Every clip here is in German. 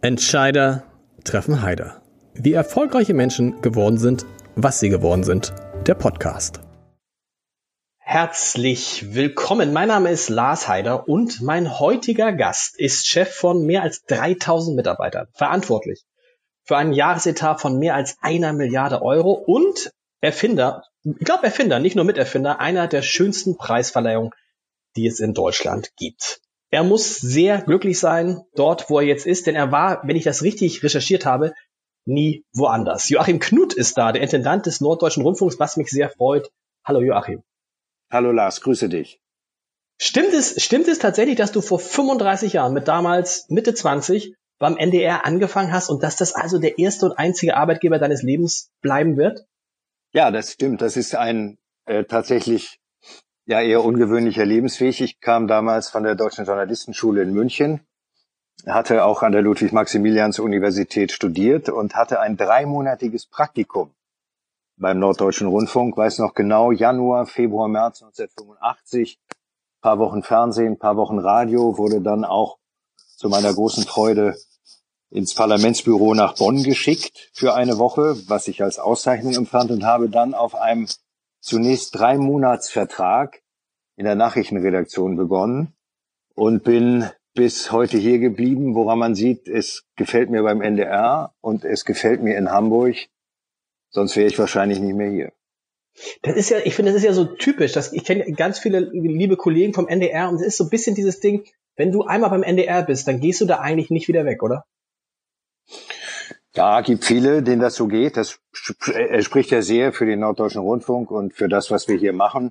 Entscheider treffen Heider. Wie erfolgreiche Menschen geworden sind, was sie geworden sind. Der Podcast. Herzlich willkommen. Mein Name ist Lars Heider und mein heutiger Gast ist Chef von mehr als 3000 Mitarbeitern, verantwortlich für einen Jahresetat von mehr als einer Milliarde Euro und Erfinder, ich glaube Erfinder, nicht nur Miterfinder, einer der schönsten Preisverleihungen, die es in Deutschland gibt. Er muss sehr glücklich sein dort, wo er jetzt ist, denn er war, wenn ich das richtig recherchiert habe, nie woanders. Joachim Knut ist da, der Intendant des Norddeutschen Rundfunks, was mich sehr freut. Hallo Joachim. Hallo Lars, grüße dich. Stimmt es, stimmt es tatsächlich, dass du vor 35 Jahren mit damals Mitte 20 beim NDR angefangen hast und dass das also der erste und einzige Arbeitgeber deines Lebens bleiben wird? Ja, das stimmt. Das ist ein äh, tatsächlich ja eher ungewöhnlicher Lebensweg. Ich kam damals von der Deutschen Journalistenschule in München, hatte auch an der Ludwig-Maximilians-Universität studiert und hatte ein dreimonatiges Praktikum beim Norddeutschen Rundfunk, weiß noch genau, Januar, Februar, März 1985, paar Wochen Fernsehen, paar Wochen Radio, wurde dann auch zu meiner großen Freude ins Parlamentsbüro nach Bonn geschickt für eine Woche, was ich als Auszeichnung empfand und habe dann auf einem zunächst drei Monatsvertrag in der Nachrichtenredaktion begonnen und bin bis heute hier geblieben, woran man sieht, es gefällt mir beim NDR und es gefällt mir in Hamburg. Sonst wäre ich wahrscheinlich nicht mehr hier. Das ist ja, ich finde, das ist ja so typisch. Dass ich kenne ganz viele liebe Kollegen vom NDR und es ist so ein bisschen dieses Ding, wenn du einmal beim NDR bist, dann gehst du da eigentlich nicht wieder weg, oder? Ja, gibt viele, denen das so geht. Das spricht ja sehr für den Norddeutschen Rundfunk und für das, was wir hier machen.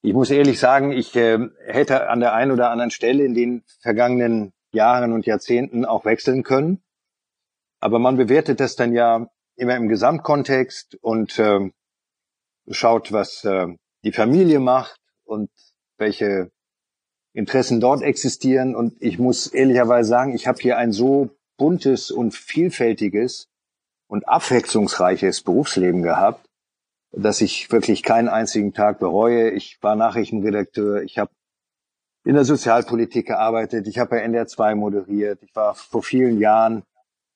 Ich muss ehrlich sagen, ich äh, hätte an der einen oder anderen Stelle in den vergangenen Jahren und Jahrzehnten auch wechseln können. Aber man bewertet das dann ja immer im Gesamtkontext und äh, schaut, was äh, die Familie macht und welche Interessen dort existieren. Und ich muss ehrlicherweise sagen, ich habe hier ein so buntes und vielfältiges und abwechslungsreiches Berufsleben gehabt, dass ich wirklich keinen einzigen Tag bereue. Ich war Nachrichtenredakteur, ich habe in der Sozialpolitik gearbeitet, ich habe bei NDR 2 moderiert, ich war vor vielen Jahren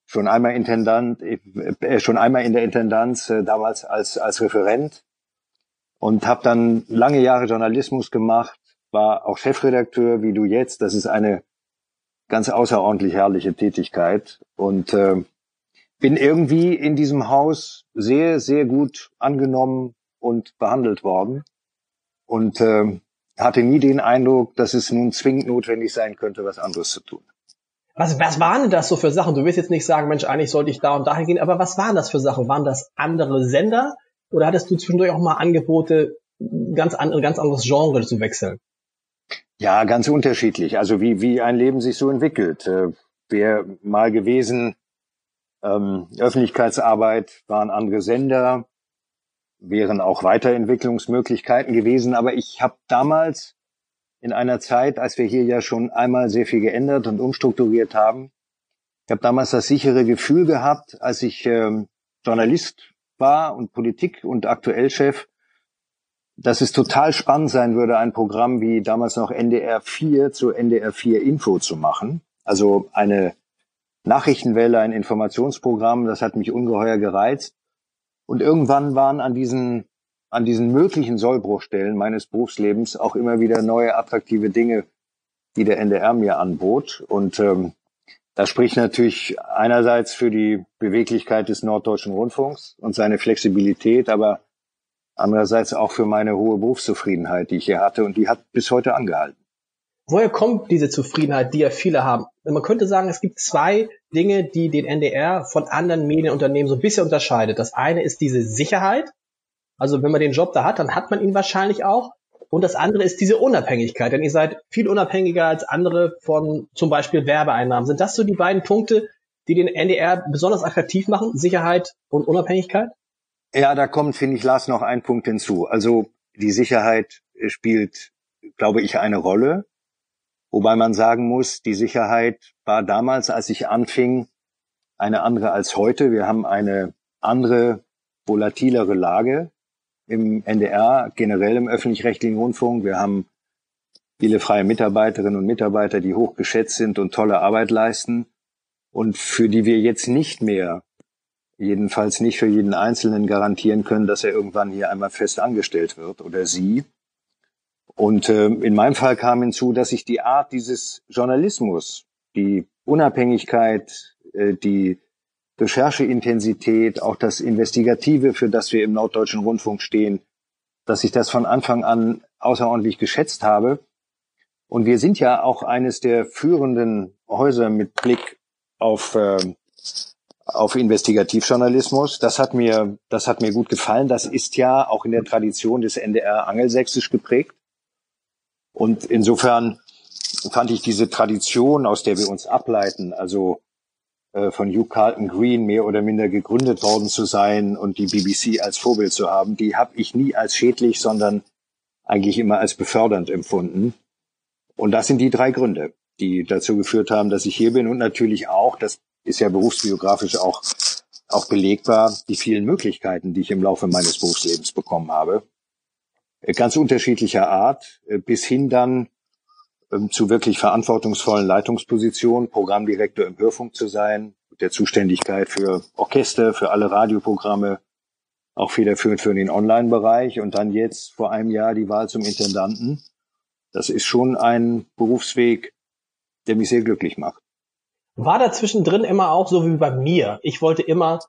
schon einmal Intendant, äh, schon einmal in der Intendanz, äh, damals als, als Referent und habe dann lange Jahre Journalismus gemacht, war auch Chefredakteur wie du jetzt. Das ist eine ganz außerordentlich herrliche Tätigkeit und äh, bin irgendwie in diesem Haus sehr, sehr gut angenommen und behandelt worden und äh, hatte nie den Eindruck, dass es nun zwingend notwendig sein könnte, was anderes zu tun. Was, was waren denn das so für Sachen? Du wirst jetzt nicht sagen, Mensch, eigentlich sollte ich da und dahin gehen, aber was waren das für Sachen? Waren das andere Sender oder hattest du zwischendurch auch mal Angebote, ganz, an, ganz anderes Genre zu wechseln? Ja, ganz unterschiedlich. Also wie, wie ein Leben sich so entwickelt. Äh, Wäre mal gewesen, ähm, Öffentlichkeitsarbeit waren andere Sender, wären auch Weiterentwicklungsmöglichkeiten gewesen. Aber ich habe damals in einer Zeit, als wir hier ja schon einmal sehr viel geändert und umstrukturiert haben, ich habe damals das sichere Gefühl gehabt, als ich ähm, Journalist war und Politik und aktuell Chef, dass es total spannend sein würde, ein Programm wie damals noch NDR 4 zu NDR 4 Info zu machen. Also eine Nachrichtenwelle, ein Informationsprogramm, das hat mich ungeheuer gereizt. Und irgendwann waren an diesen, an diesen möglichen Sollbruchstellen meines Berufslebens auch immer wieder neue attraktive Dinge, die der NDR mir anbot. Und ähm, das spricht natürlich einerseits für die Beweglichkeit des Norddeutschen Rundfunks und seine Flexibilität, aber andererseits auch für meine hohe Berufszufriedenheit, die ich hier hatte und die hat bis heute angehalten. Woher kommt diese Zufriedenheit, die ja viele haben? Man könnte sagen, es gibt zwei Dinge, die den NDR von anderen Medienunternehmen so ein bisschen unterscheidet. Das eine ist diese Sicherheit. Also wenn man den Job da hat, dann hat man ihn wahrscheinlich auch. Und das andere ist diese Unabhängigkeit, denn ihr seid viel unabhängiger als andere von zum Beispiel Werbeeinnahmen. Sind das so die beiden Punkte, die den NDR besonders attraktiv machen? Sicherheit und Unabhängigkeit? Ja, da kommt, finde ich, Lars, noch ein Punkt hinzu. Also die Sicherheit spielt, glaube ich, eine Rolle. Wobei man sagen muss, die Sicherheit war damals, als ich anfing, eine andere als heute. Wir haben eine andere, volatilere Lage im NDR, generell im öffentlich-rechtlichen Rundfunk. Wir haben viele freie Mitarbeiterinnen und Mitarbeiter, die hoch geschätzt sind und tolle Arbeit leisten. und für die wir jetzt nicht mehr, jedenfalls nicht für jeden Einzelnen garantieren können, dass er irgendwann hier einmal fest angestellt wird oder sie. Und äh, in meinem Fall kam hinzu, dass ich die Art dieses Journalismus, die Unabhängigkeit, äh, die Rechercheintensität, auch das Investigative, für das wir im Norddeutschen Rundfunk stehen, dass ich das von Anfang an außerordentlich geschätzt habe. Und wir sind ja auch eines der führenden Häuser mit Blick auf, äh, auf Investigativjournalismus. Das hat mir, das hat mir gut gefallen. Das ist ja auch in der Tradition des NDR angelsächsisch geprägt. Und insofern fand ich diese Tradition, aus der wir uns ableiten, also äh, von Hugh Carlton Green mehr oder minder gegründet worden zu sein und die BBC als Vorbild zu haben, die habe ich nie als schädlich, sondern eigentlich immer als befördernd empfunden. Und das sind die drei Gründe, die dazu geführt haben, dass ich hier bin und natürlich auch, das ist ja berufsbiografisch auch, auch belegbar, die vielen Möglichkeiten, die ich im Laufe meines Berufslebens bekommen habe. Äh, ganz unterschiedlicher Art, äh, bis hin dann ähm, zu wirklich verantwortungsvollen Leitungspositionen, Programmdirektor im Hörfunk zu sein, der Zuständigkeit für Orchester, für alle Radioprogramme, auch federführend für den Online-Bereich und dann jetzt vor einem Jahr die Wahl zum Intendanten. Das ist schon ein Berufsweg, der mich sehr glücklich macht. War da zwischendrin immer auch so wie bei mir? Ich wollte immer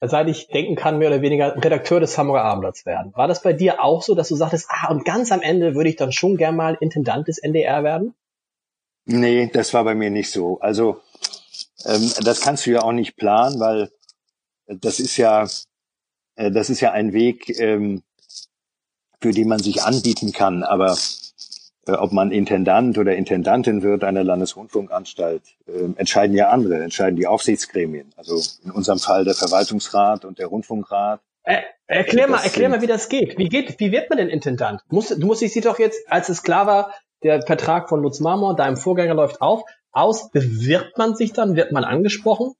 seit ich denken kann, mehr oder weniger Redakteur des Hamburger Abendblatts werden. War das bei dir auch so, dass du sagtest, ah, und ganz am Ende würde ich dann schon gern mal Intendant des NDR werden? Nee, das war bei mir nicht so. Also ähm, das kannst du ja auch nicht planen, weil das ist ja, äh, das ist ja ein Weg, ähm, für den man sich anbieten kann. Aber äh, ob man Intendant oder Intendantin wird einer Landesrundfunkanstalt, äh, entscheiden ja andere, entscheiden die Aufsichtsgremien. Also in unserem Fall der Verwaltungsrat und der Rundfunkrat. Äh, erklär mal, erklär mal, wie das geht. Wie geht, wie wird man denn Intendant? Muss, du musst dich doch jetzt, als es klar war, der Vertrag von Lutz Marmor, deinem Vorgänger läuft auf, aus, bewirbt man sich dann, wird man angesprochen?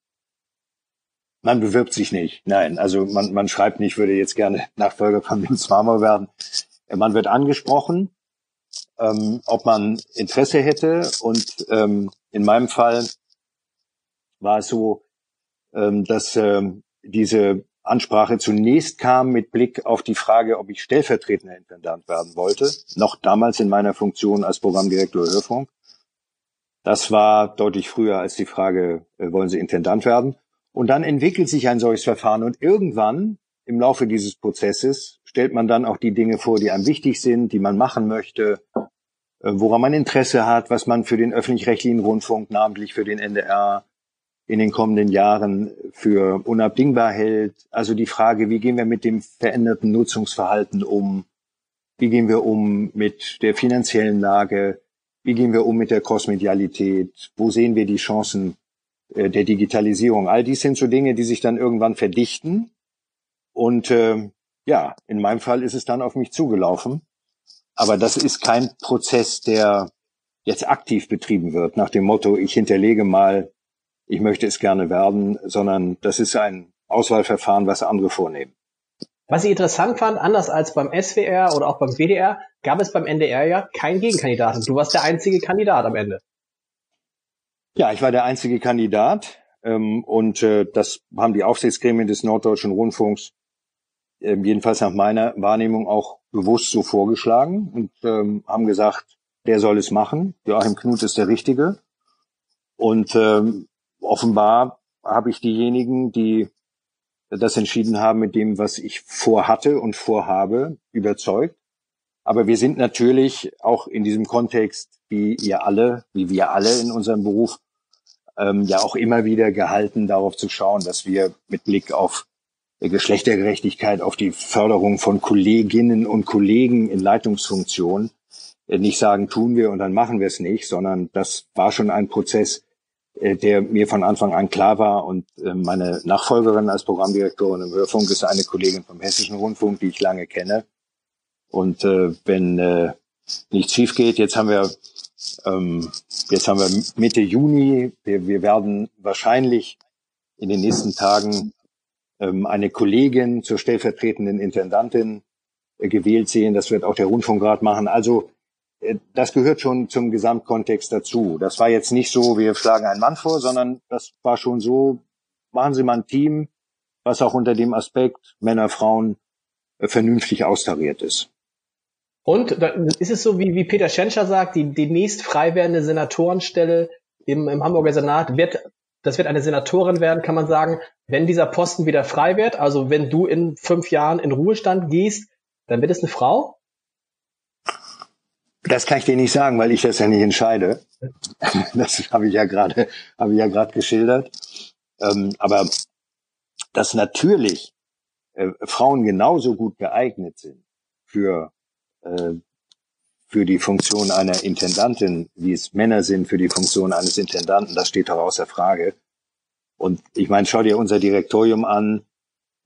Man bewirbt sich nicht. Nein, also man, man schreibt nicht, würde jetzt gerne Nachfolger von Lutz Marmor werden. Man wird angesprochen ähm, ob man Interesse hätte. Und ähm, in meinem Fall war es so, ähm, dass ähm, diese Ansprache zunächst kam mit Blick auf die Frage, ob ich stellvertretender Intendant werden wollte, noch damals in meiner Funktion als Programmdirektor Hörfunk. Das war deutlich früher als die Frage, äh, wollen Sie Intendant werden? Und dann entwickelt sich ein solches Verfahren und irgendwann im Laufe dieses Prozesses stellt man dann auch die Dinge vor, die einem wichtig sind, die man machen möchte, äh, woran man Interesse hat, was man für den öffentlich-rechtlichen Rundfunk, namentlich für den NDR, in den kommenden Jahren für unabdingbar hält. Also die Frage, wie gehen wir mit dem veränderten Nutzungsverhalten um? Wie gehen wir um mit der finanziellen Lage? Wie gehen wir um mit der Kosmedialität? Wo sehen wir die Chancen äh, der Digitalisierung? All dies sind so Dinge, die sich dann irgendwann verdichten. Und äh, ja, in meinem Fall ist es dann auf mich zugelaufen. Aber das ist kein Prozess, der jetzt aktiv betrieben wird, nach dem Motto, ich hinterlege mal, ich möchte es gerne werden, sondern das ist ein Auswahlverfahren, was andere vornehmen. Was ich interessant fand, anders als beim SWR oder auch beim WDR, gab es beim NDR ja keinen Gegenkandidaten. Du warst der einzige Kandidat am Ende. Ja, ich war der einzige Kandidat ähm, und äh, das haben die Aufsichtsgremien des Norddeutschen Rundfunks äh, jedenfalls nach meiner Wahrnehmung auch bewusst so vorgeschlagen und ähm, haben gesagt, der soll es machen. Joachim Knut ist der Richtige. Und ähm, offenbar habe ich diejenigen, die das entschieden haben mit dem, was ich vorhatte und vorhabe, überzeugt. Aber wir sind natürlich auch in diesem Kontext, wie ihr alle, wie wir alle in unserem Beruf, ähm, ja auch immer wieder gehalten, darauf zu schauen, dass wir mit Blick auf Geschlechtergerechtigkeit, auf die Förderung von Kolleginnen und Kollegen in Leitungsfunktionen äh, nicht sagen, tun wir und dann machen wir es nicht, sondern das war schon ein Prozess, äh, der mir von Anfang an klar war. Und äh, meine Nachfolgerin als Programmdirektorin im Hörfunk ist eine Kollegin vom Hessischen Rundfunk, die ich lange kenne. Und wenn nichts schief geht, jetzt haben wir ähm, jetzt haben wir Mitte Juni. Wir, wir werden wahrscheinlich in den nächsten Tagen eine Kollegin zur stellvertretenden Intendantin äh, gewählt sehen. Das wird auch der Rundfunkrat machen. Also äh, das gehört schon zum Gesamtkontext dazu. Das war jetzt nicht so, wir schlagen einen Mann vor, sondern das war schon so, machen Sie mal ein Team, was auch unter dem Aspekt Männer, Frauen äh, vernünftig austariert ist. Und ist es so, wie, wie Peter Schenscher sagt, die, die nächst frei werdende Senatorenstelle im, im Hamburger Senat wird, das wird eine Senatorin werden, kann man sagen, wenn dieser Posten wieder frei wird, also wenn du in fünf Jahren in Ruhestand gehst, dann wird es eine Frau? Das kann ich dir nicht sagen, weil ich das ja nicht entscheide. Das habe ich ja gerade, habe ich ja gerade geschildert. Ähm, aber dass natürlich äh, Frauen genauso gut geeignet sind für äh, für die Funktion einer Intendantin, wie es Männer sind für die Funktion eines Intendanten, das steht doch außer Frage. Und ich meine, schau dir unser Direktorium an.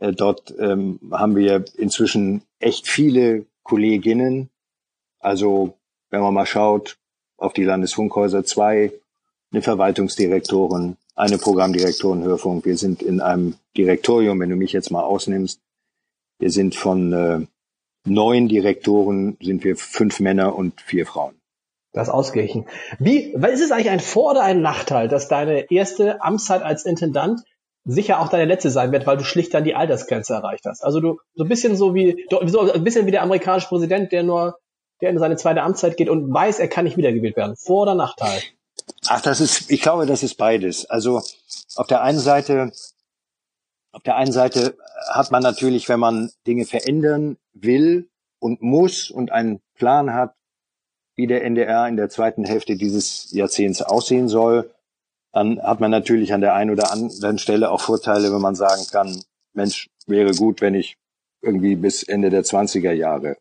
Äh, dort ähm, haben wir inzwischen echt viele Kolleginnen. Also wenn man mal schaut auf die Landesfunkhäuser zwei, eine Verwaltungsdirektorin, eine Programmdirektorin Hörfunk. Wir sind in einem Direktorium, wenn du mich jetzt mal ausnimmst. Wir sind von äh, neun Direktoren, sind wir fünf Männer und vier Frauen. Das ausgleichen. Wie, ist es eigentlich ein Vor- oder ein Nachteil, dass deine erste Amtszeit als Intendant sicher auch deine letzte sein wird, weil du schlicht dann die Altersgrenze erreicht hast. Also du so ein bisschen so wie so ein bisschen wie der amerikanische Präsident, der nur der in seine zweite Amtszeit geht und weiß, er kann nicht wiedergewählt werden. Vor- oder Nachteil? Ach, das ist, ich glaube, das ist beides. Also auf der einen Seite, auf der einen Seite hat man natürlich, wenn man Dinge verändern will und muss und einen Plan hat, wie der NDR in der zweiten Hälfte dieses Jahrzehnts aussehen soll, dann hat man natürlich an der einen oder anderen Stelle auch Vorteile, wenn man sagen kann, Mensch, wäre gut, wenn ich irgendwie bis Ende der 20er Jahre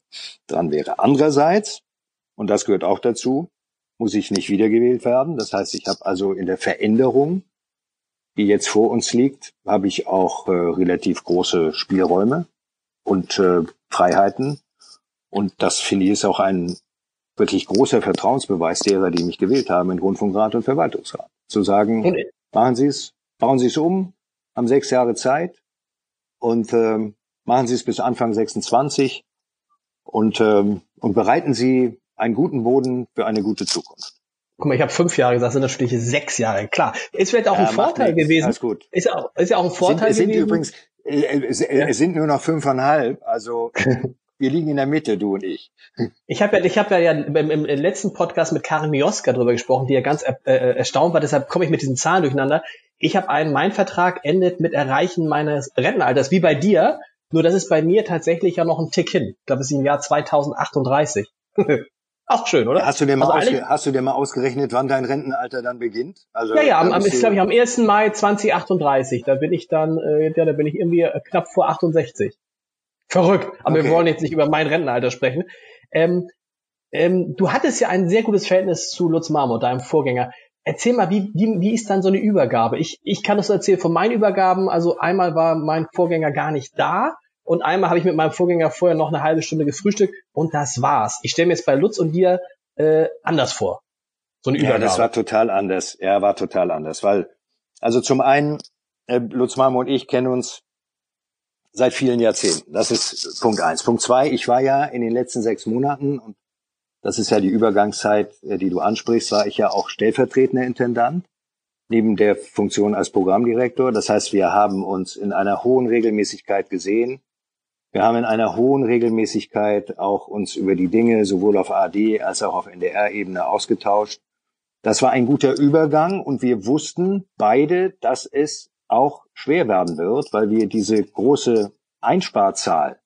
dran wäre. Andererseits, und das gehört auch dazu, muss ich nicht wiedergewählt werden. Das heißt, ich habe also in der Veränderung, die jetzt vor uns liegt, habe ich auch äh, relativ große Spielräume und äh, Freiheiten. Und das finde ich ist auch ein wirklich großer Vertrauensbeweis derer, die mich gewählt haben in Rundfunkrat und Verwaltungsrat. Zu sagen, machen Sie es, bauen Sie es um, haben sechs Jahre Zeit und ähm, machen Sie es bis Anfang 26 und, ähm, und bereiten Sie einen guten Boden für eine gute Zukunft. Guck mal, ich habe fünf Jahre gesagt, sind natürlich sechs Jahre. Klar, ist vielleicht auch ja, ein Vorteil gewesen. Alles gut. Ist ja auch, ist ja auch ein Vorteil sind, gewesen. Sind übrigens, äh, es, äh, es sind nur noch fünfeinhalb, also wir liegen in der Mitte, du und ich. Ich habe ja, ich habe ja, im, im, letzten Podcast mit Karin Mioska darüber gesprochen, die ja ganz äh, äh, erstaunt war. Deshalb komme ich mit diesen Zahlen durcheinander. Ich habe einen, mein Vertrag endet mit Erreichen meines Rentenalters, wie bei dir. Nur das ist bei mir tatsächlich ja noch ein Tick hin. Ich glaube, es ist im Jahr 2038. Auch schön, oder? Hast du dir mal, also hast du dir mal ausgerechnet, wann dein Rentenalter dann beginnt? Also, ja, ja, am, ist, glaube ich, am 1. Mai 2038. Da bin ich dann, äh, ja, da bin ich irgendwie äh, knapp vor 68. Verrückt. Aber okay. wir wollen jetzt nicht über mein Rentenalter sprechen. Ähm, ähm, du hattest ja ein sehr gutes Verhältnis zu Lutz Marmot, deinem Vorgänger. Erzähl mal, wie, wie, wie ist dann so eine Übergabe? Ich, ich kann das erzählen von meinen Übergaben. Also einmal war mein Vorgänger gar nicht da und einmal habe ich mit meinem Vorgänger vorher noch eine halbe Stunde gefrühstückt und das war's. Ich stelle mir jetzt bei Lutz und dir äh, anders vor. So eine Übergabe. Ja, das war total anders. Ja, war total anders, weil also zum einen äh, Lutz Marmo und ich kennen uns seit vielen Jahrzehnten. Das ist Punkt eins. Punkt zwei, ich war ja in den letzten sechs Monaten und das ist ja die Übergangszeit, äh, die du ansprichst, war ich ja auch stellvertretender Intendant neben der Funktion als Programmdirektor. Das heißt, wir haben uns in einer hohen Regelmäßigkeit gesehen. Wir haben in einer hohen Regelmäßigkeit auch uns über die Dinge sowohl auf AD als auch auf NDR-Ebene ausgetauscht. Das war ein guter Übergang und wir wussten beide, dass es auch schwer werden wird, weil wir diese große Einsparzahl,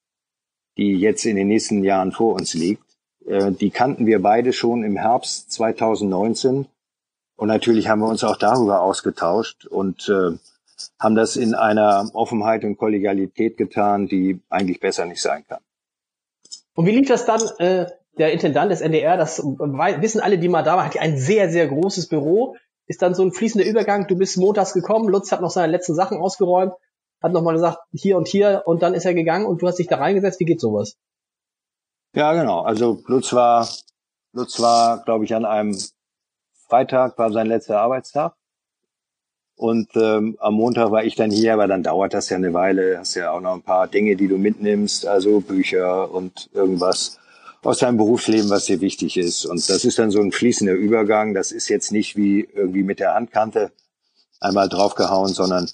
die jetzt in den nächsten Jahren vor uns liegt, äh, die kannten wir beide schon im Herbst 2019. Und natürlich haben wir uns auch darüber ausgetauscht und äh, haben das in einer Offenheit und Kollegialität getan, die eigentlich besser nicht sein kann. Und wie lief das dann? Äh, der Intendant des NDR, das wissen alle, die mal da waren, hat ein sehr, sehr großes Büro. Ist dann so ein fließender Übergang. Du bist montags gekommen, Lutz hat noch seine letzten Sachen ausgeräumt, hat nochmal gesagt, hier und hier, und dann ist er gegangen und du hast dich da reingesetzt. Wie geht sowas? Ja, genau. Also Lutz war, Lutz war, glaube ich, an einem Freitag war sein letzter Arbeitstag und ähm, am Montag war ich dann hier, aber dann dauert das ja eine Weile. Hast ja auch noch ein paar Dinge, die du mitnimmst, also Bücher und irgendwas. Aus seinem Berufsleben, was sehr wichtig ist. Und das ist dann so ein fließender Übergang. Das ist jetzt nicht wie irgendwie mit der Handkante einmal draufgehauen, sondern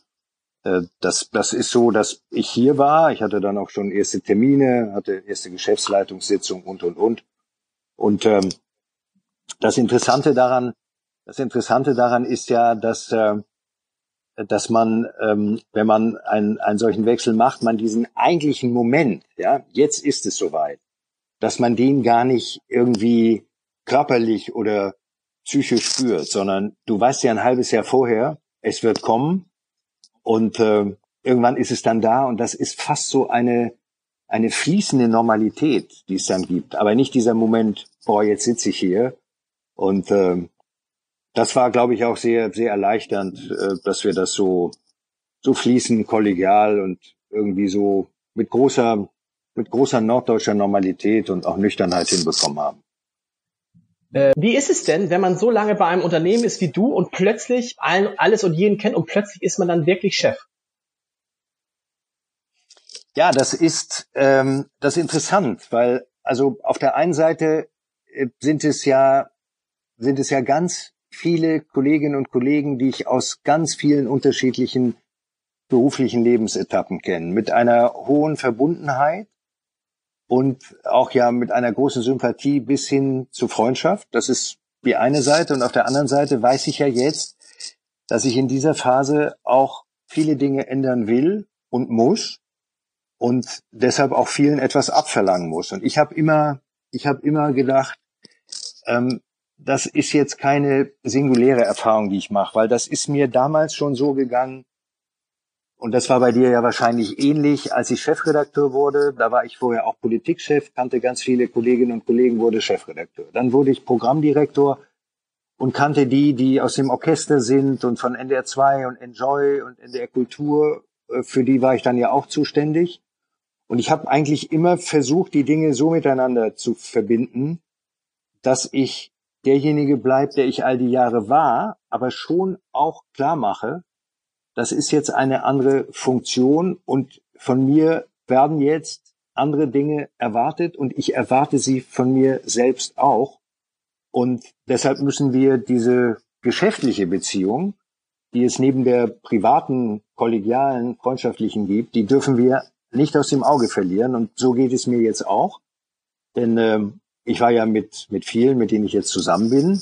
äh, das, das ist so, dass ich hier war. Ich hatte dann auch schon erste Termine, hatte erste Geschäftsleitungssitzung und, und, und. Und ähm, das Interessante daran, das Interessante daran ist ja, dass, äh, dass man, ähm, wenn man einen, einen solchen Wechsel macht, man diesen eigentlichen Moment, ja, jetzt ist es soweit, dass man den gar nicht irgendwie körperlich oder psychisch spürt, sondern du weißt ja ein halbes Jahr vorher, es wird kommen und äh, irgendwann ist es dann da und das ist fast so eine eine fließende Normalität, die es dann gibt, aber nicht dieser Moment, boah, jetzt sitze ich hier. Und äh, das war, glaube ich, auch sehr sehr erleichternd, äh, dass wir das so so fließend, kollegial und irgendwie so mit großer mit großer norddeutscher Normalität und auch Nüchternheit hinbekommen haben. Äh, wie ist es denn, wenn man so lange bei einem Unternehmen ist wie du und plötzlich allen, alles und jeden kennt und plötzlich ist man dann wirklich Chef? Ja, das ist ähm, das ist interessant, weil also auf der einen Seite äh, sind es ja sind es ja ganz viele Kolleginnen und Kollegen, die ich aus ganz vielen unterschiedlichen beruflichen Lebensetappen kenne, mit einer hohen Verbundenheit und auch ja mit einer großen Sympathie bis hin zu Freundschaft. Das ist die eine Seite. Und auf der anderen Seite weiß ich ja jetzt, dass ich in dieser Phase auch viele Dinge ändern will und muss und deshalb auch vielen etwas abverlangen muss. Und ich habe immer, ich habe immer gedacht, ähm, das ist jetzt keine singuläre Erfahrung, die ich mache, weil das ist mir damals schon so gegangen, und das war bei dir ja wahrscheinlich ähnlich, als ich Chefredakteur wurde. Da war ich vorher auch Politikchef, kannte ganz viele Kolleginnen und Kollegen, wurde Chefredakteur. Dann wurde ich Programmdirektor und kannte die, die aus dem Orchester sind und von NDR 2 und Enjoy und NDR Kultur. Äh, für die war ich dann ja auch zuständig. Und ich habe eigentlich immer versucht, die Dinge so miteinander zu verbinden, dass ich derjenige bleibe, der ich all die Jahre war, aber schon auch klar mache, das ist jetzt eine andere Funktion und von mir werden jetzt andere Dinge erwartet und ich erwarte sie von mir selbst auch. Und deshalb müssen wir diese geschäftliche Beziehung, die es neben der privaten, kollegialen, freundschaftlichen gibt, die dürfen wir nicht aus dem Auge verlieren. Und so geht es mir jetzt auch. Denn äh, ich war ja mit, mit vielen, mit denen ich jetzt zusammen bin,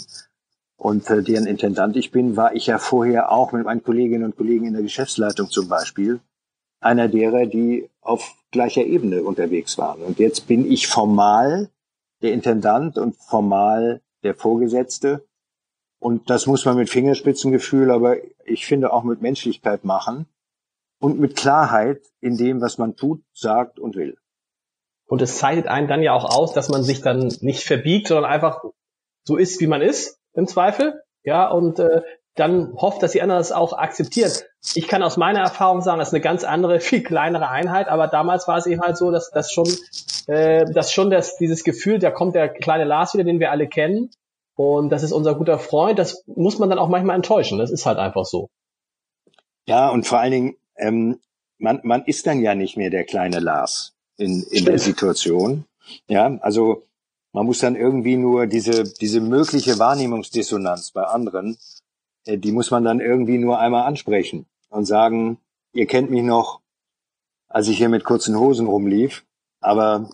und äh, deren Intendant ich bin, war ich ja vorher auch mit meinen Kolleginnen und Kollegen in der Geschäftsleitung zum Beispiel einer derer, die auf gleicher Ebene unterwegs waren. Und jetzt bin ich formal der Intendant und formal der Vorgesetzte. Und das muss man mit Fingerspitzengefühl, aber ich finde auch mit Menschlichkeit machen und mit Klarheit in dem, was man tut, sagt und will. Und es zeichnet einen dann ja auch aus, dass man sich dann nicht verbiegt, sondern einfach so ist, wie man ist im Zweifel, ja, und äh, dann hofft, dass die anderen das auch akzeptieren. Ich kann aus meiner Erfahrung sagen, das ist eine ganz andere, viel kleinere Einheit, aber damals war es eben halt so, dass das schon, äh, dass schon das, dieses Gefühl, da kommt der kleine Lars wieder, den wir alle kennen, und das ist unser guter Freund, das muss man dann auch manchmal enttäuschen. Das ist halt einfach so. Ja, und vor allen Dingen, ähm, man, man ist dann ja nicht mehr der kleine Lars in, in der Situation. Ja, also man muss dann irgendwie nur diese, diese mögliche Wahrnehmungsdissonanz bei anderen, äh, die muss man dann irgendwie nur einmal ansprechen und sagen, ihr kennt mich noch, als ich hier mit kurzen Hosen rumlief, aber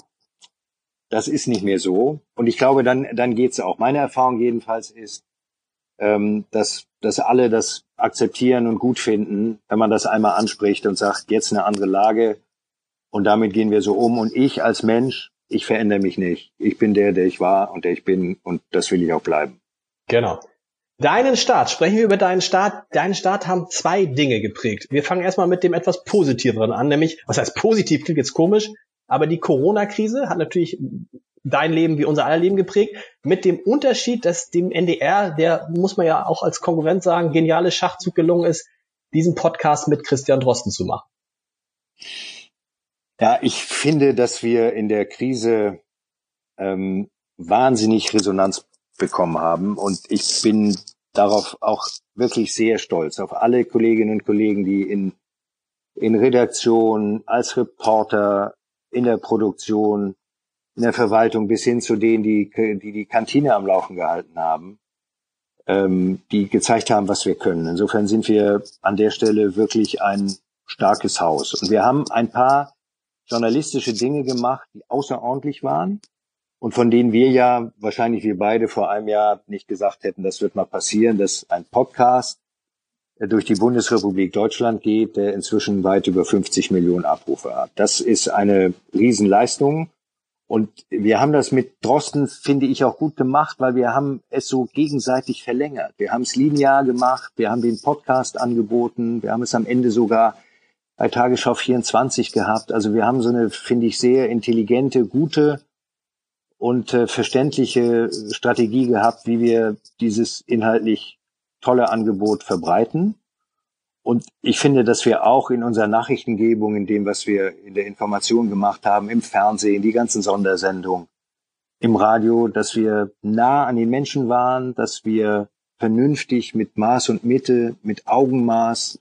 das ist nicht mehr so. Und ich glaube, dann, dann geht's auch. Meine Erfahrung jedenfalls ist, ähm, dass, dass alle das akzeptieren und gut finden, wenn man das einmal anspricht und sagt, jetzt eine andere Lage und damit gehen wir so um. Und ich als Mensch ich verändere mich nicht. Ich bin der, der ich war und der ich bin und das will ich auch bleiben. Genau. Deinen Start, sprechen wir über deinen Start. Deinen Start haben zwei Dinge geprägt. Wir fangen erstmal mit dem etwas Positiveren an, nämlich, was heißt positiv, klingt jetzt komisch, aber die Corona-Krise hat natürlich dein Leben wie unser aller Leben geprägt, mit dem Unterschied, dass dem NDR, der muss man ja auch als Konkurrent sagen, geniale Schachzug gelungen ist, diesen Podcast mit Christian Drosten zu machen. Ja, ich finde, dass wir in der Krise ähm, wahnsinnig Resonanz bekommen haben und ich bin darauf auch wirklich sehr stolz auf alle Kolleginnen und Kollegen, die in in Redaktion, als Reporter, in der Produktion in der Verwaltung bis hin zu denen, die die, die Kantine am Laufen gehalten haben, ähm, die gezeigt haben, was wir können. Insofern sind wir an der Stelle wirklich ein starkes Haus. Und wir haben ein paar journalistische Dinge gemacht, die außerordentlich waren und von denen wir ja wahrscheinlich wir beide vor einem Jahr nicht gesagt hätten, das wird mal passieren, dass ein Podcast durch die Bundesrepublik Deutschland geht, der inzwischen weit über 50 Millionen Abrufe hat. Das ist eine Riesenleistung. Und wir haben das mit Drosten, finde ich, auch gut gemacht, weil wir haben es so gegenseitig verlängert. Wir haben es linear gemacht, wir haben den Podcast angeboten, wir haben es am Ende sogar bei Tagesschau 24 gehabt. Also wir haben so eine, finde ich, sehr intelligente, gute und äh, verständliche Strategie gehabt, wie wir dieses inhaltlich tolle Angebot verbreiten. Und ich finde, dass wir auch in unserer Nachrichtengebung, in dem, was wir in der Information gemacht haben, im Fernsehen, die ganzen Sondersendungen, im Radio, dass wir nah an den Menschen waren, dass wir vernünftig mit Maß und Mitte, mit Augenmaß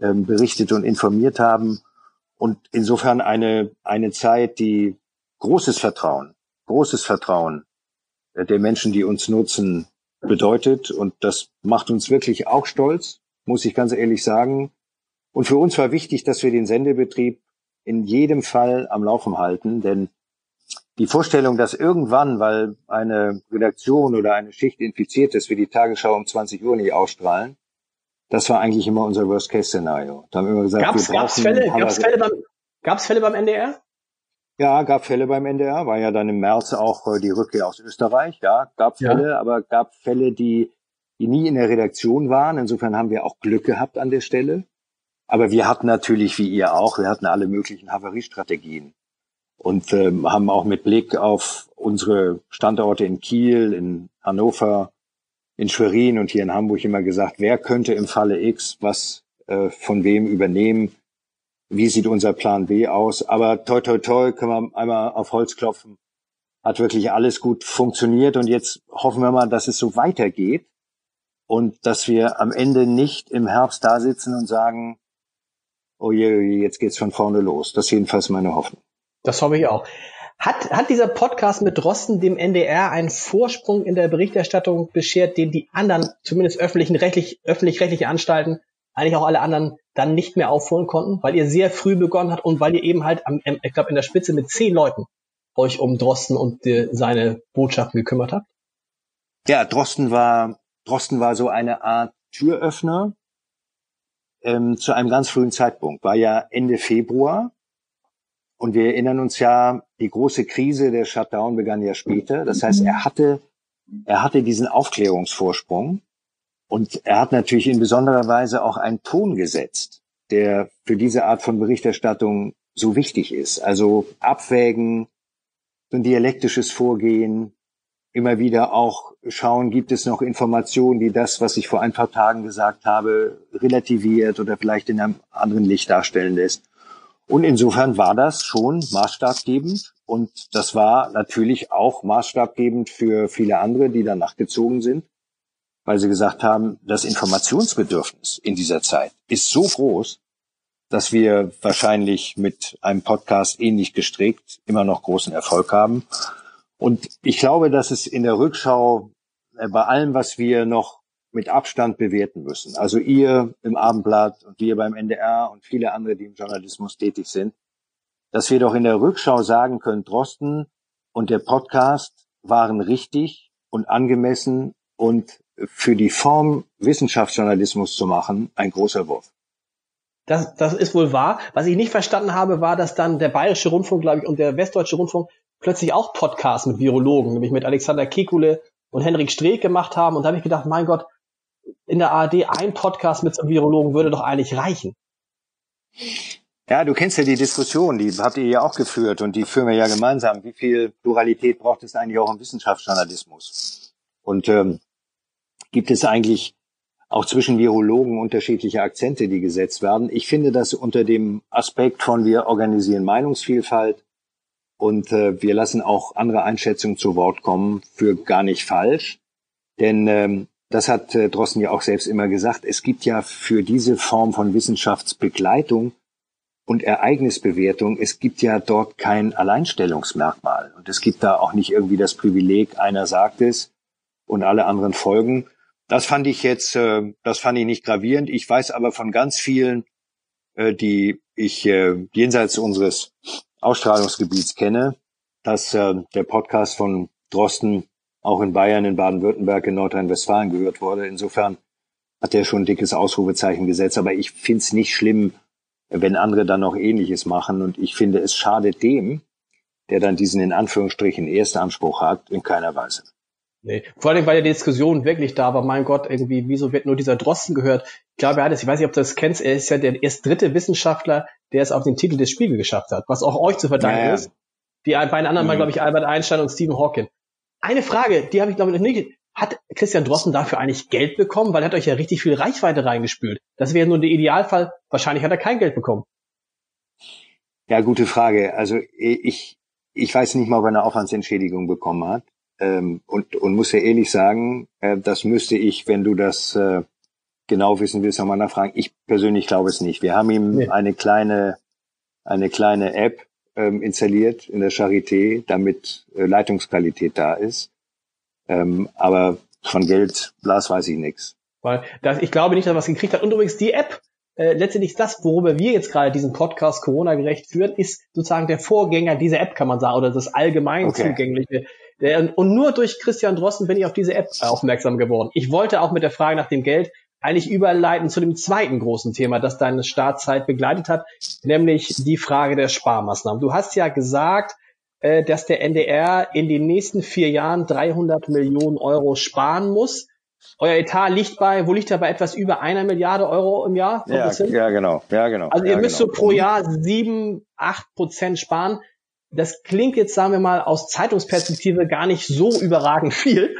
ähm, berichtet und informiert haben. Und insofern eine, eine Zeit, die großes Vertrauen, großes Vertrauen der Menschen, die uns nutzen, bedeutet. Und das macht uns wirklich auch stolz, muss ich ganz ehrlich sagen. Und für uns war wichtig, dass wir den Sendebetrieb in jedem Fall am Laufen halten, denn die Vorstellung, dass irgendwann, weil eine Redaktion oder eine Schicht infiziert ist, wir die Tagesschau um 20 Uhr nicht ausstrahlen, das war eigentlich immer unser Worst-Case-Szenario. Da haben wir immer gesagt, gab's, wir gab's Fälle, gab's Fälle beim, gab's Fälle beim NDR? Ja, gab Fälle beim NDR, war ja dann im März auch äh, die Rückkehr aus Österreich. Ja, gab Fälle, ja. aber gab Fälle, die, die nie in der Redaktion waren. Insofern haben wir auch Glück gehabt an der Stelle. Aber wir hatten natürlich, wie ihr auch, wir hatten alle möglichen Havariestrategien und ähm, haben auch mit Blick auf unsere Standorte in Kiel, in Hannover, in Schwerin und hier in Hamburg immer gesagt, wer könnte im Falle X was äh, von wem übernehmen wie sieht unser Plan B aus. Aber toi, toi, toi, können wir einmal auf Holz klopfen. Hat wirklich alles gut funktioniert und jetzt hoffen wir mal, dass es so weitergeht und dass wir am Ende nicht im Herbst da sitzen und sagen, oh je, oh je, jetzt geht's von vorne los. Das ist jedenfalls meine Hoffnung. Das hoffe ich auch. Hat, hat dieser Podcast mit Drosten dem NDR einen Vorsprung in der Berichterstattung beschert, den die anderen, zumindest öffentlichen, rechtlich, öffentlich-rechtliche Anstalten eigentlich auch alle anderen dann nicht mehr aufholen konnten, weil ihr sehr früh begonnen habt und weil ihr eben halt, am, ich glaube, in der Spitze mit zehn Leuten euch um Drosten und die, seine Botschaften gekümmert habt? Ja, Drosten war, Drosten war so eine Art Türöffner ähm, zu einem ganz frühen Zeitpunkt. War ja Ende Februar und wir erinnern uns ja, die große Krise der Shutdown begann ja später. Das heißt, er hatte, er hatte diesen Aufklärungsvorsprung und er hat natürlich in besonderer Weise auch einen Ton gesetzt, der für diese Art von Berichterstattung so wichtig ist. Also abwägen, so ein dialektisches Vorgehen, immer wieder auch schauen, gibt es noch Informationen, die das, was ich vor ein paar Tagen gesagt habe, relativiert oder vielleicht in einem anderen Licht darstellen lässt. Und insofern war das schon maßstabgebend und das war natürlich auch maßstabgebend für viele andere, die danach gezogen sind weil sie gesagt haben, das Informationsbedürfnis in dieser Zeit ist so groß, dass wir wahrscheinlich mit einem Podcast ähnlich gestrickt immer noch großen Erfolg haben. Und ich glaube, dass es in der Rückschau äh, bei allem, was wir noch mit Abstand bewerten müssen, also ihr im Abendblatt und wir beim NDR und viele andere, die im Journalismus tätig sind, dass wir doch in der Rückschau sagen können, Drosten und der Podcast waren richtig und angemessen und für die Form Wissenschaftsjournalismus zu machen, ein großer Wurf. Das, das ist wohl wahr. Was ich nicht verstanden habe, war, dass dann der Bayerische Rundfunk, glaube ich, und der Westdeutsche Rundfunk plötzlich auch Podcasts mit Virologen, nämlich mit Alexander Kekule und Henrik Streeck gemacht haben. Und da habe ich gedacht, mein Gott, in der ARD ein Podcast mit so einem Virologen würde doch eigentlich reichen. Ja, du kennst ja die Diskussion, die habt ihr ja auch geführt und die führen wir ja gemeinsam. Wie viel Pluralität braucht es eigentlich auch im Wissenschaftsjournalismus? Und ähm, gibt es eigentlich auch zwischen Virologen unterschiedliche Akzente, die gesetzt werden. Ich finde das unter dem Aspekt von wir organisieren Meinungsvielfalt und äh, wir lassen auch andere Einschätzungen zu Wort kommen für gar nicht falsch. Denn ähm, das hat äh, Drossen ja auch selbst immer gesagt. Es gibt ja für diese Form von Wissenschaftsbegleitung und Ereignisbewertung, es gibt ja dort kein Alleinstellungsmerkmal. Und es gibt da auch nicht irgendwie das Privileg, einer sagt es und alle anderen folgen. Das fand ich jetzt, äh, das fand ich nicht gravierend. Ich weiß aber von ganz vielen, äh, die ich äh, jenseits unseres Ausstrahlungsgebiets kenne, dass äh, der Podcast von Drosten auch in Bayern, in Baden-Württemberg, in Nordrhein-Westfalen gehört wurde. Insofern hat er schon ein dickes Ausrufezeichen gesetzt. Aber ich finde es nicht schlimm, wenn andere dann noch Ähnliches machen. Und ich finde, es schadet dem, der dann diesen in Anführungsstrichen Erstanspruch hat, in keiner Weise. Nee. Vor allem, weil ja die Diskussion wirklich da war, mein Gott, irgendwie, wieso wird nur dieser Drosten gehört? Ich glaube, er hat es, ich weiß nicht, ob du das kennst, er ist ja der erst dritte Wissenschaftler, der es auf den Titel des Spiegel geschafft hat, was auch euch zu verdanken ja, ist. Die beiden anderen mhm. waren, glaube ich, Albert Einstein und Stephen Hawking. Eine Frage, die habe ich, glaube ich, noch nicht. Hat Christian Drosten dafür eigentlich Geld bekommen? Weil er hat euch ja richtig viel Reichweite reingespült. Das wäre nur der Idealfall. Wahrscheinlich hat er kein Geld bekommen. Ja, gute Frage. Also ich, ich weiß nicht mal, ob er eine Aufwandsentschädigung bekommen hat. Ähm, und, und muss ja ehrlich sagen, äh, das müsste ich, wenn du das äh, genau wissen willst, nochmal nachfragen. Ich persönlich glaube es nicht. Wir haben ihm nee. eine kleine, eine kleine App ähm, installiert in der Charité, damit äh, Leitungsqualität da ist. Ähm, aber von Geld, Blas, weiß ich nichts. Weil das, ich glaube nicht, dass er was gekriegt hat. Und übrigens die App, äh, letztendlich das, worüber wir jetzt gerade diesen Podcast Corona-gerecht führen, ist sozusagen der Vorgänger dieser App, kann man sagen, oder das allgemein okay. zugängliche und nur durch Christian Drosten bin ich auf diese App aufmerksam geworden. Ich wollte auch mit der Frage nach dem Geld eigentlich überleiten zu dem zweiten großen Thema, das deine Startzeit begleitet hat, nämlich die Frage der Sparmaßnahmen. Du hast ja gesagt, äh, dass der NDR in den nächsten vier Jahren 300 Millionen Euro sparen muss. Euer Etat liegt bei, wo liegt er bei etwas über einer Milliarde Euro im Jahr? Ja, ja, genau, ja, genau. Also ihr ja, müsst genau. so pro Jahr sieben, acht Prozent sparen das klingt jetzt, sagen wir mal, aus Zeitungsperspektive gar nicht so überragend viel.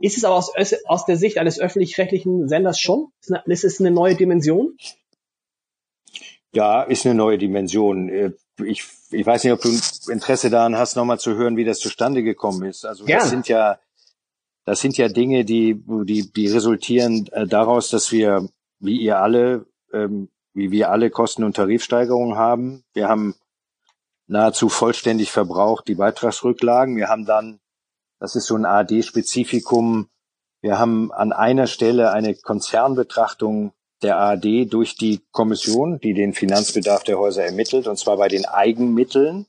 Ist es aber aus, aus der Sicht eines öffentlich-rechtlichen Senders schon? Ist es eine neue Dimension? Ja, ist eine neue Dimension. Äh, ich, ich weiß nicht, ob du Interesse daran hast, nochmal zu hören, wie das zustande gekommen ist. Also Gerne. das sind ja, das sind ja Dinge, die, die, die resultieren äh, daraus, dass wir, wie ihr alle, ähm, wie wir alle Kosten- und Tarifsteigerungen haben. Wir haben nahezu vollständig verbraucht, die Beitragsrücklagen. Wir haben dann, das ist so ein ARD-Spezifikum, wir haben an einer Stelle eine Konzernbetrachtung der ARD durch die Kommission, die den Finanzbedarf der Häuser ermittelt, und zwar bei den Eigenmitteln.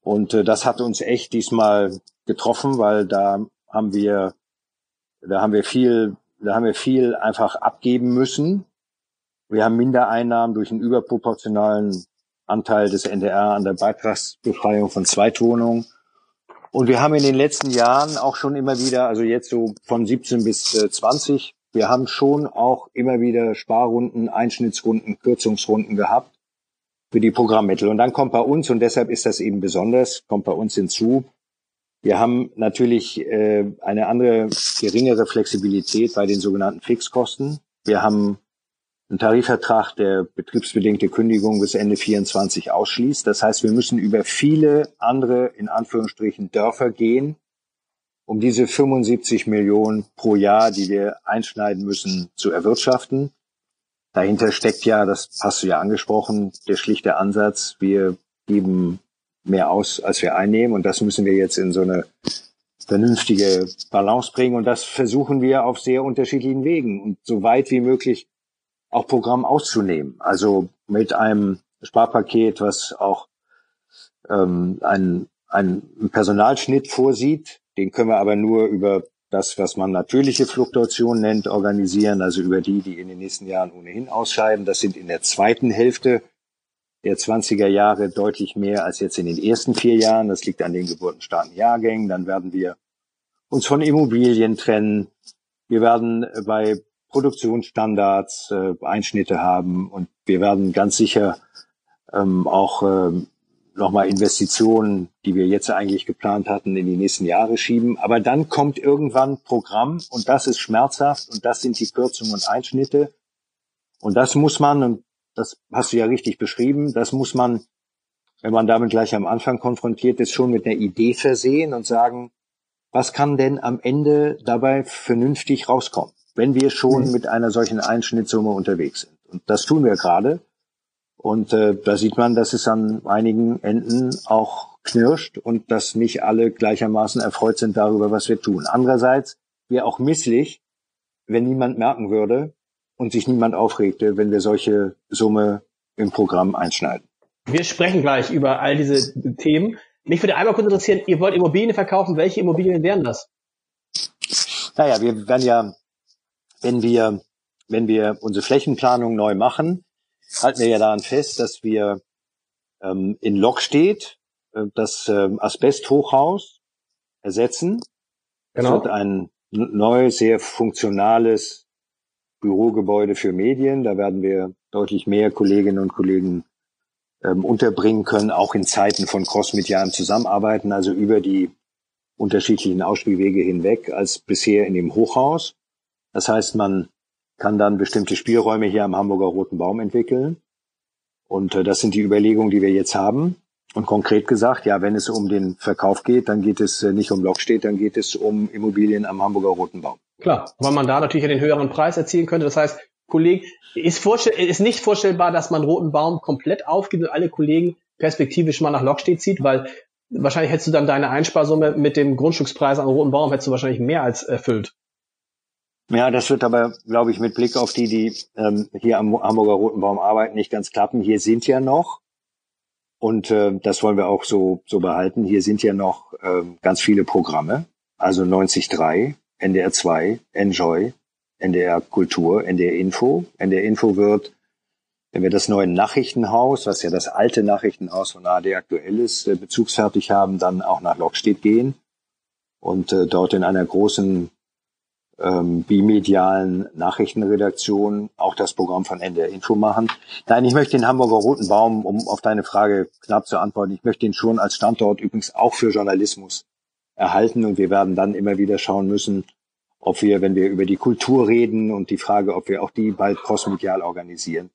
Und äh, das hat uns echt diesmal getroffen, weil da haben wir, da haben wir viel, da haben wir viel einfach abgeben müssen. Wir haben Mindereinnahmen durch einen überproportionalen Anteil des NDR an der Beitragsbefreiung von Zweitwohnungen. Und wir haben in den letzten Jahren auch schon immer wieder, also jetzt so von 17 bis 20, äh, wir haben schon auch immer wieder Sparrunden, Einschnittsrunden, Kürzungsrunden gehabt für die Programmmittel. Und dann kommt bei uns, und deshalb ist das eben besonders, kommt bei uns hinzu, wir haben natürlich äh, eine andere, geringere Flexibilität bei den sogenannten Fixkosten. Wir haben ein Tarifvertrag, der betriebsbedingte Kündigung bis Ende 24 ausschließt. Das heißt, wir müssen über viele andere, in Anführungsstrichen, Dörfer gehen, um diese 75 Millionen pro Jahr, die wir einschneiden müssen, zu erwirtschaften. Dahinter steckt ja, das hast du ja angesprochen, der schlichte Ansatz, wir geben mehr aus, als wir einnehmen. Und das müssen wir jetzt in so eine vernünftige Balance bringen. Und das versuchen wir auf sehr unterschiedlichen Wegen und so weit wie möglich auch Programm auszunehmen. Also mit einem Sparpaket, was auch ähm, einen, einen Personalschnitt vorsieht. Den können wir aber nur über das, was man natürliche Fluktuation nennt, organisieren, also über die, die in den nächsten Jahren ohnehin ausscheiden. Das sind in der zweiten Hälfte der 20er Jahre deutlich mehr als jetzt in den ersten vier Jahren. Das liegt an den geburtenstarken Jahrgängen. Dann werden wir uns von Immobilien trennen. Wir werden bei Produktionsstandards, äh, Einschnitte haben und wir werden ganz sicher ähm, auch ähm, nochmal Investitionen, die wir jetzt eigentlich geplant hatten, in die nächsten Jahre schieben. Aber dann kommt irgendwann Programm und das ist schmerzhaft und das sind die Kürzungen und Einschnitte. Und das muss man, und das hast du ja richtig beschrieben, das muss man, wenn man damit gleich am Anfang konfrontiert ist, schon mit einer Idee versehen und sagen, was kann denn am Ende dabei vernünftig rauskommen? Wenn wir schon mit einer solchen Einschnittsumme unterwegs sind. Und das tun wir gerade. Und äh, da sieht man, dass es an einigen Enden auch knirscht und dass nicht alle gleichermaßen erfreut sind darüber, was wir tun. Andererseits wäre auch misslich, wenn niemand merken würde und sich niemand aufregte, wenn wir solche Summe im Programm einschneiden. Wir sprechen gleich über all diese Themen. Mich würde einmal kurz interessieren, ihr wollt Immobilien verkaufen. Welche Immobilien wären das? Naja, wir werden ja, wenn wir, wenn wir unsere Flächenplanung neu machen, halten wir ja daran fest, dass wir ähm, in Lok steht, äh, das äh, Asbesthochhaus ersetzen. Genau. Es wird ein neues, sehr funktionales Bürogebäude für Medien. Da werden wir deutlich mehr Kolleginnen und Kollegen ähm, unterbringen können, auch in Zeiten von crossmedialen Zusammenarbeiten, also über die unterschiedlichen Ausspielwege hinweg als bisher in dem Hochhaus. Das heißt, man kann dann bestimmte Spielräume hier am Hamburger Roten Baum entwickeln. Und äh, das sind die Überlegungen, die wir jetzt haben. Und konkret gesagt, ja, wenn es um den Verkauf geht, dann geht es äh, nicht um Lockstedt, dann geht es um Immobilien am Hamburger Roten Baum. Klar, weil man da natürlich den höheren Preis erzielen könnte. Das heißt, Kollegen, ist, ist nicht vorstellbar, dass man Roten Baum komplett aufgibt und alle Kollegen perspektivisch mal nach Lockstedt zieht, weil wahrscheinlich hättest du dann deine Einsparsumme mit dem Grundstückspreis an Roten Baum hättest du wahrscheinlich mehr als erfüllt. Ja, das wird aber, glaube ich, mit Blick auf die, die ähm, hier am Hamburger Roten Baum arbeiten, nicht ganz klappen. Hier sind ja noch, und äh, das wollen wir auch so, so behalten, hier sind ja noch äh, ganz viele Programme, also 93.3, NDR 2, Enjoy, NDR Kultur, NDR Info. NDR Info wird, wenn wir das neue Nachrichtenhaus, was ja das alte Nachrichtenhaus von AD aktuell ist, äh, bezugsfertig haben, dann auch nach Lockstedt gehen und äh, dort in einer großen ähm, bimedialen Nachrichtenredaktion auch das Programm von NDR Info machen. Nein, ich möchte den Hamburger Roten Baum, um auf deine Frage knapp zu antworten, ich möchte ihn schon als Standort übrigens auch für Journalismus erhalten und wir werden dann immer wieder schauen müssen, ob wir, wenn wir über die Kultur reden und die Frage, ob wir auch die bald crossmedial organisieren,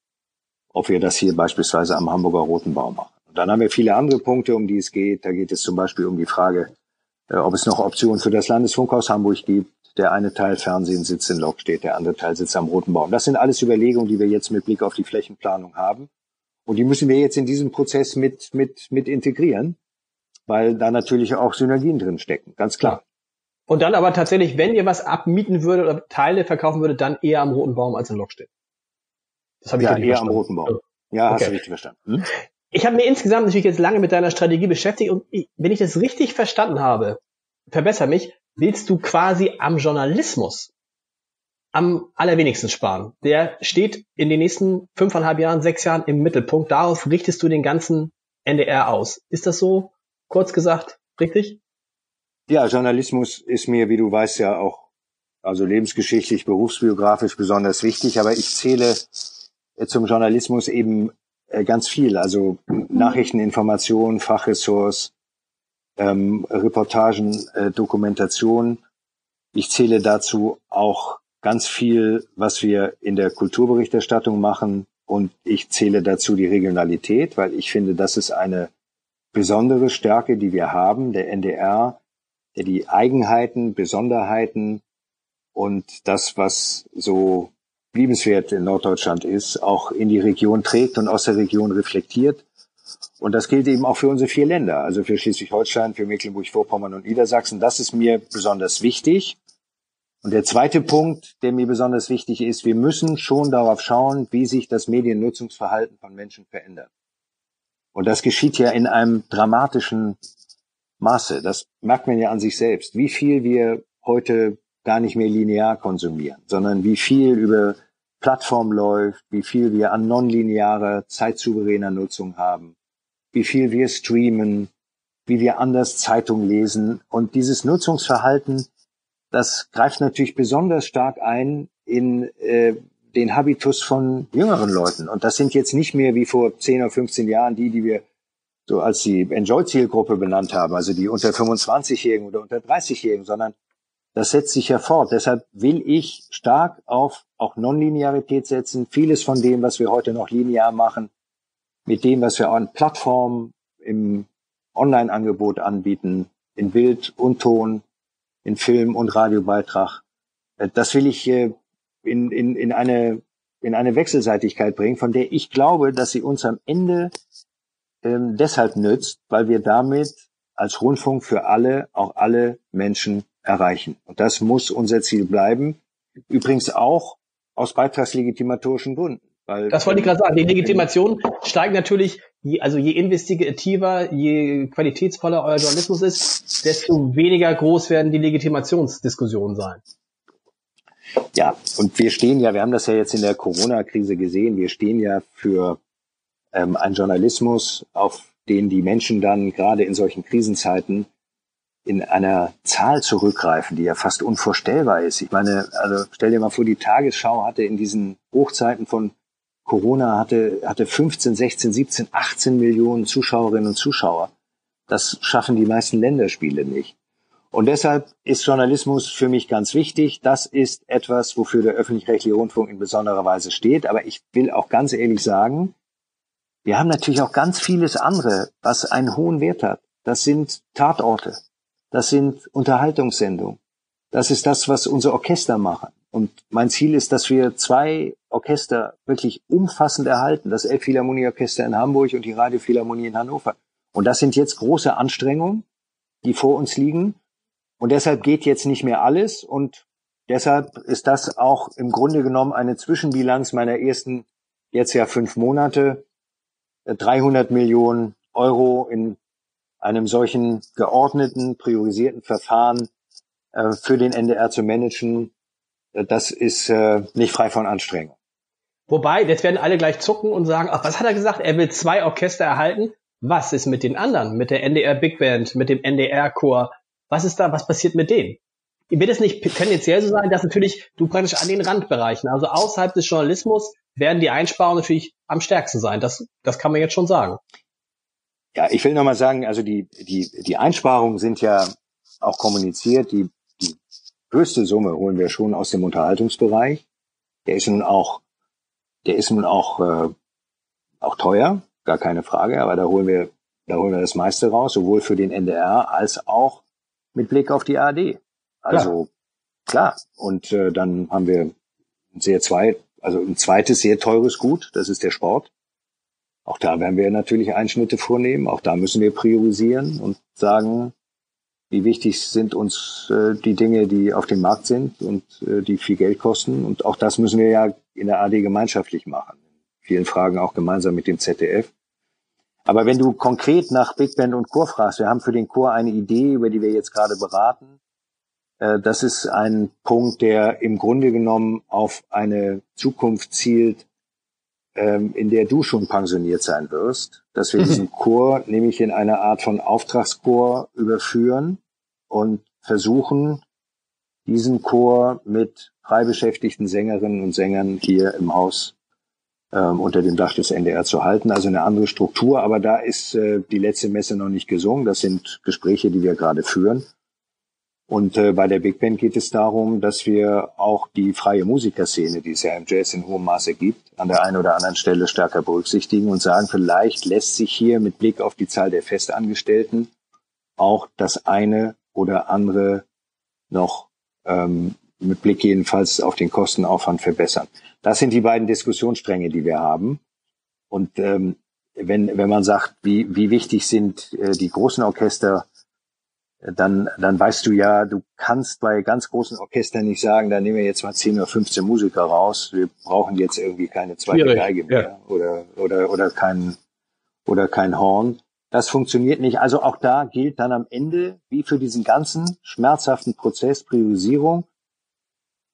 ob wir das hier beispielsweise am Hamburger Roten Baum machen. Und dann haben wir viele andere Punkte, um die es geht. Da geht es zum Beispiel um die Frage, äh, ob es noch Optionen für das Landesfunkhaus Hamburg gibt. Der eine Teil Fernsehen sitzt in Lokstedt, der andere Teil sitzt am Roten Baum. Das sind alles Überlegungen, die wir jetzt mit Blick auf die Flächenplanung haben. Und die müssen wir jetzt in diesem Prozess mit, mit, mit integrieren, weil da natürlich auch Synergien drin stecken, ganz klar. Und dann aber tatsächlich, wenn ihr was abmieten würdet oder Teile verkaufen würdet, dann eher am Roten Baum als in Lokstedt. Das habe ich ja, eher verstanden. am Roten Baum. Ja, okay. hast du richtig verstanden. Hm? Ich habe mir insgesamt natürlich jetzt lange mit deiner Strategie beschäftigt und wenn ich das richtig verstanden habe, verbessere mich, willst du quasi am Journalismus am allerwenigsten sparen. Der steht in den nächsten fünfeinhalb Jahren, sechs Jahren im Mittelpunkt. Darauf richtest du den ganzen NDR aus. Ist das so, kurz gesagt, richtig? Ja, Journalismus ist mir, wie du weißt, ja auch also lebensgeschichtlich, berufsbiografisch besonders wichtig, aber ich zähle zum Journalismus eben äh, ganz viel, also Nachrichteninformation, Fachressorts, ähm, Reportagen, äh, Dokumentation. Ich zähle dazu auch ganz viel, was wir in der Kulturberichterstattung machen und ich zähle dazu die Regionalität, weil ich finde, das ist eine besondere Stärke, die wir haben. Der NDR, der die Eigenheiten, Besonderheiten und das, was so liebenswert in Norddeutschland ist, auch in die Region trägt und aus der Region reflektiert. Und das gilt eben auch für unsere vier Länder, also für Schleswig-Holstein, für Mecklenburg-Vorpommern und Niedersachsen. Das ist mir besonders wichtig. Und der zweite Punkt, der mir besonders wichtig ist, wir müssen schon darauf schauen, wie sich das Mediennutzungsverhalten von Menschen verändert. Und das geschieht ja in einem dramatischen Maße. Das merkt man ja an sich selbst. Wie viel wir heute gar nicht mehr linear konsumieren, sondern wie viel über Plattform läuft, wie viel wir an nonlinearer, zeitsouveräner Nutzung haben, wie viel wir streamen, wie wir anders Zeitung lesen. Und dieses Nutzungsverhalten, das greift natürlich besonders stark ein in äh, den Habitus von jüngeren Leuten. Und das sind jetzt nicht mehr wie vor 10 oder 15 Jahren die, die wir so als die Enjoy-Zielgruppe benannt haben, also die unter 25-Jährigen oder unter 30-Jährigen, sondern das setzt sich ja fort. Deshalb will ich stark auf auch Nonlinearität setzen. Vieles von dem, was wir heute noch linear machen, mit dem, was wir an Plattformen im Online-Angebot anbieten, in Bild und Ton, in Film und Radiobeitrag, äh, das will ich in, in, in eine in eine Wechselseitigkeit bringen, von der ich glaube, dass sie uns am Ende ähm, deshalb nützt, weil wir damit als Rundfunk für alle auch alle Menschen erreichen. Und das muss unser Ziel bleiben. Übrigens auch aus beitragslegitimatorischen Gründen. Weil, das wollte ich gerade sagen. Die Legitimation steigt natürlich, je, also je investigativer, je qualitätsvoller euer Journalismus ist, desto weniger groß werden die Legitimationsdiskussionen sein. Ja, und wir stehen ja, wir haben das ja jetzt in der Corona-Krise gesehen, wir stehen ja für ähm, einen Journalismus, auf den die Menschen dann gerade in solchen Krisenzeiten in einer Zahl zurückgreifen, die ja fast unvorstellbar ist. Ich meine, also stell dir mal vor, die Tagesschau hatte in diesen Hochzeiten von Corona hatte, hatte 15, 16, 17, 18 Millionen Zuschauerinnen und Zuschauer. Das schaffen die meisten Länderspiele nicht. Und deshalb ist Journalismus für mich ganz wichtig. Das ist etwas, wofür der öffentlich-rechtliche Rundfunk in besonderer Weise steht. Aber ich will auch ganz ehrlich sagen, wir haben natürlich auch ganz vieles andere, was einen hohen Wert hat. Das sind Tatorte. Das sind Unterhaltungssendungen. Das ist das, was unsere Orchester machen. Und mein Ziel ist, dass wir zwei Orchester wirklich umfassend erhalten. Das Elbphilharmonieorchester in Hamburg und die Radiophilharmonie in Hannover. Und das sind jetzt große Anstrengungen, die vor uns liegen. Und deshalb geht jetzt nicht mehr alles. Und deshalb ist das auch im Grunde genommen eine Zwischenbilanz meiner ersten jetzt ja fünf Monate. 300 Millionen Euro in einem solchen geordneten, priorisierten Verfahren äh, für den NDR zu managen. Äh, das ist äh, nicht frei von Anstrengung. Wobei, jetzt werden alle gleich zucken und sagen, ach, was hat er gesagt? Er will zwei Orchester erhalten. Was ist mit den anderen? Mit der NDR Big Band, mit dem NDR Chor, was ist da, was passiert mit denen? Wird es nicht tendenziell so sein, dass natürlich du praktisch an den Randbereichen, also außerhalb des Journalismus, werden die Einsparungen natürlich am stärksten sein. Das, das kann man jetzt schon sagen. Ja, ich will nochmal sagen, also die, die, die Einsparungen sind ja auch kommuniziert. Die, die höchste Summe holen wir schon aus dem Unterhaltungsbereich. Der ist nun auch, der ist nun auch, äh, auch teuer, gar keine Frage, aber da holen wir, da holen wir das meiste raus, sowohl für den NDR als auch mit Blick auf die ARD. Also klar. klar. Und äh, dann haben wir sehr zwei, also ein zweites sehr teures Gut, das ist der Sport. Auch da werden wir natürlich Einschnitte vornehmen. Auch da müssen wir priorisieren und sagen, wie wichtig sind uns äh, die Dinge, die auf dem Markt sind und äh, die viel Geld kosten. Und auch das müssen wir ja in der AD gemeinschaftlich machen. In vielen Fragen auch gemeinsam mit dem ZDF. Aber wenn du konkret nach Big Band und Chor fragst, wir haben für den Chor eine Idee, über die wir jetzt gerade beraten. Äh, das ist ein Punkt, der im Grunde genommen auf eine Zukunft zielt, ähm, in der du schon pensioniert sein wirst, dass wir diesen Chor nämlich in eine Art von Auftragschor überführen und versuchen, diesen Chor mit frei beschäftigten Sängerinnen und Sängern hier im Haus ähm, unter dem Dach des NDR zu halten. Also eine andere Struktur, aber da ist äh, die letzte Messe noch nicht gesungen. Das sind Gespräche, die wir gerade führen. Und äh, bei der Big Band geht es darum, dass wir auch die freie Musikerszene, die es ja im Jazz in hohem Maße gibt, an der einen oder anderen Stelle stärker berücksichtigen und sagen, vielleicht lässt sich hier mit Blick auf die Zahl der Festangestellten auch das eine oder andere noch ähm, mit Blick jedenfalls auf den Kostenaufwand verbessern. Das sind die beiden Diskussionsstränge, die wir haben. Und ähm, wenn, wenn man sagt, wie, wie wichtig sind äh, die großen Orchester, dann, dann weißt du ja, du kannst bei ganz großen Orchestern nicht sagen, da nehmen wir jetzt mal 10 oder 15 Musiker raus, wir brauchen jetzt irgendwie keine zweite Geige mehr ja. oder, oder, oder kein, oder kein Horn. Das funktioniert nicht. Also auch da gilt dann am Ende, wie für diesen ganzen schmerzhaften Prozess Priorisierung.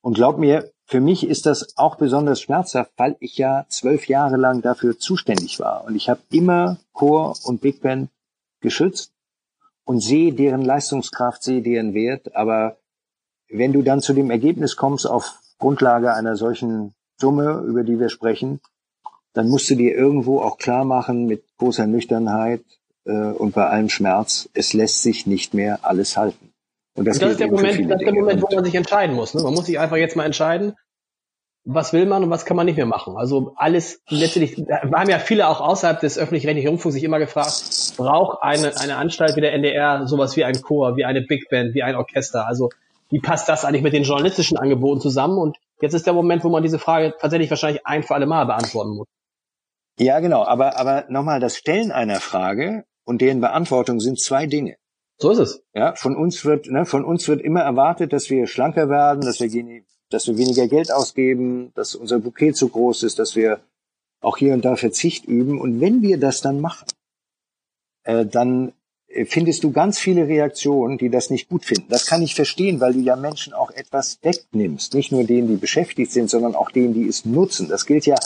Und glaub mir, für mich ist das auch besonders schmerzhaft, weil ich ja zwölf Jahre lang dafür zuständig war. Und ich habe immer Chor und Big Band geschützt und sehe deren Leistungskraft, sehe deren Wert. Aber wenn du dann zu dem Ergebnis kommst auf Grundlage einer solchen Summe, über die wir sprechen, dann musst du dir irgendwo auch klar machen mit großer Nüchternheit äh, und bei allem Schmerz, es lässt sich nicht mehr alles halten. Und das, und das ist der Moment, das ist der Moment, wo man sich entscheiden muss. Ne? Man muss sich einfach jetzt mal entscheiden, was will man und was kann man nicht mehr machen. Also alles letztendlich, wir haben ja viele auch außerhalb des öffentlich-rechtlichen Rundfunks sich immer gefragt, braucht eine, eine Anstalt wie der NDR sowas wie ein Chor, wie eine Big Band, wie ein Orchester? Also wie passt das eigentlich mit den journalistischen Angeboten zusammen? Und Jetzt ist der Moment, wo man diese Frage tatsächlich wahrscheinlich ein für alle Mal beantworten muss. Ja, genau. Aber, aber nochmal, das Stellen einer Frage und deren Beantwortung sind zwei Dinge. So ist es. Ja, von uns wird, ne, von uns wird immer erwartet, dass wir schlanker werden, dass wir, dass wir weniger Geld ausgeben, dass unser Bouquet zu groß ist, dass wir auch hier und da Verzicht üben. Und wenn wir das dann machen, äh, dann äh, findest du ganz viele Reaktionen, die das nicht gut finden. Das kann ich verstehen, weil du ja Menschen auch etwas wegnimmst. Nicht nur denen, die beschäftigt sind, sondern auch denen, die es nutzen. Das gilt ja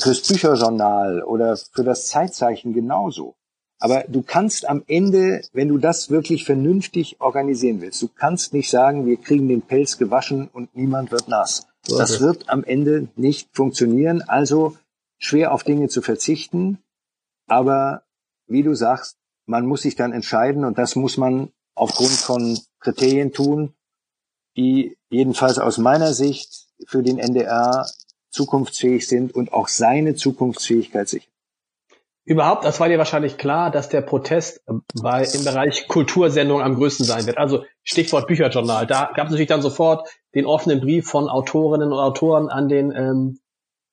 fürs Bücherjournal oder für das Zeitzeichen genauso. Aber du kannst am Ende, wenn du das wirklich vernünftig organisieren willst, du kannst nicht sagen, wir kriegen den Pelz gewaschen und niemand wird nass. Das wird am Ende nicht funktionieren. Also schwer auf Dinge zu verzichten. Aber wie du sagst, man muss sich dann entscheiden und das muss man aufgrund von Kriterien tun, die jedenfalls aus meiner Sicht für den NDR zukunftsfähig sind und auch seine Zukunftsfähigkeit sichern. Überhaupt, das war dir wahrscheinlich klar, dass der Protest bei, im Bereich Kultursendung am größten sein wird. Also Stichwort Bücherjournal. Da gab es natürlich dann sofort den offenen Brief von Autorinnen und Autoren an den, ähm,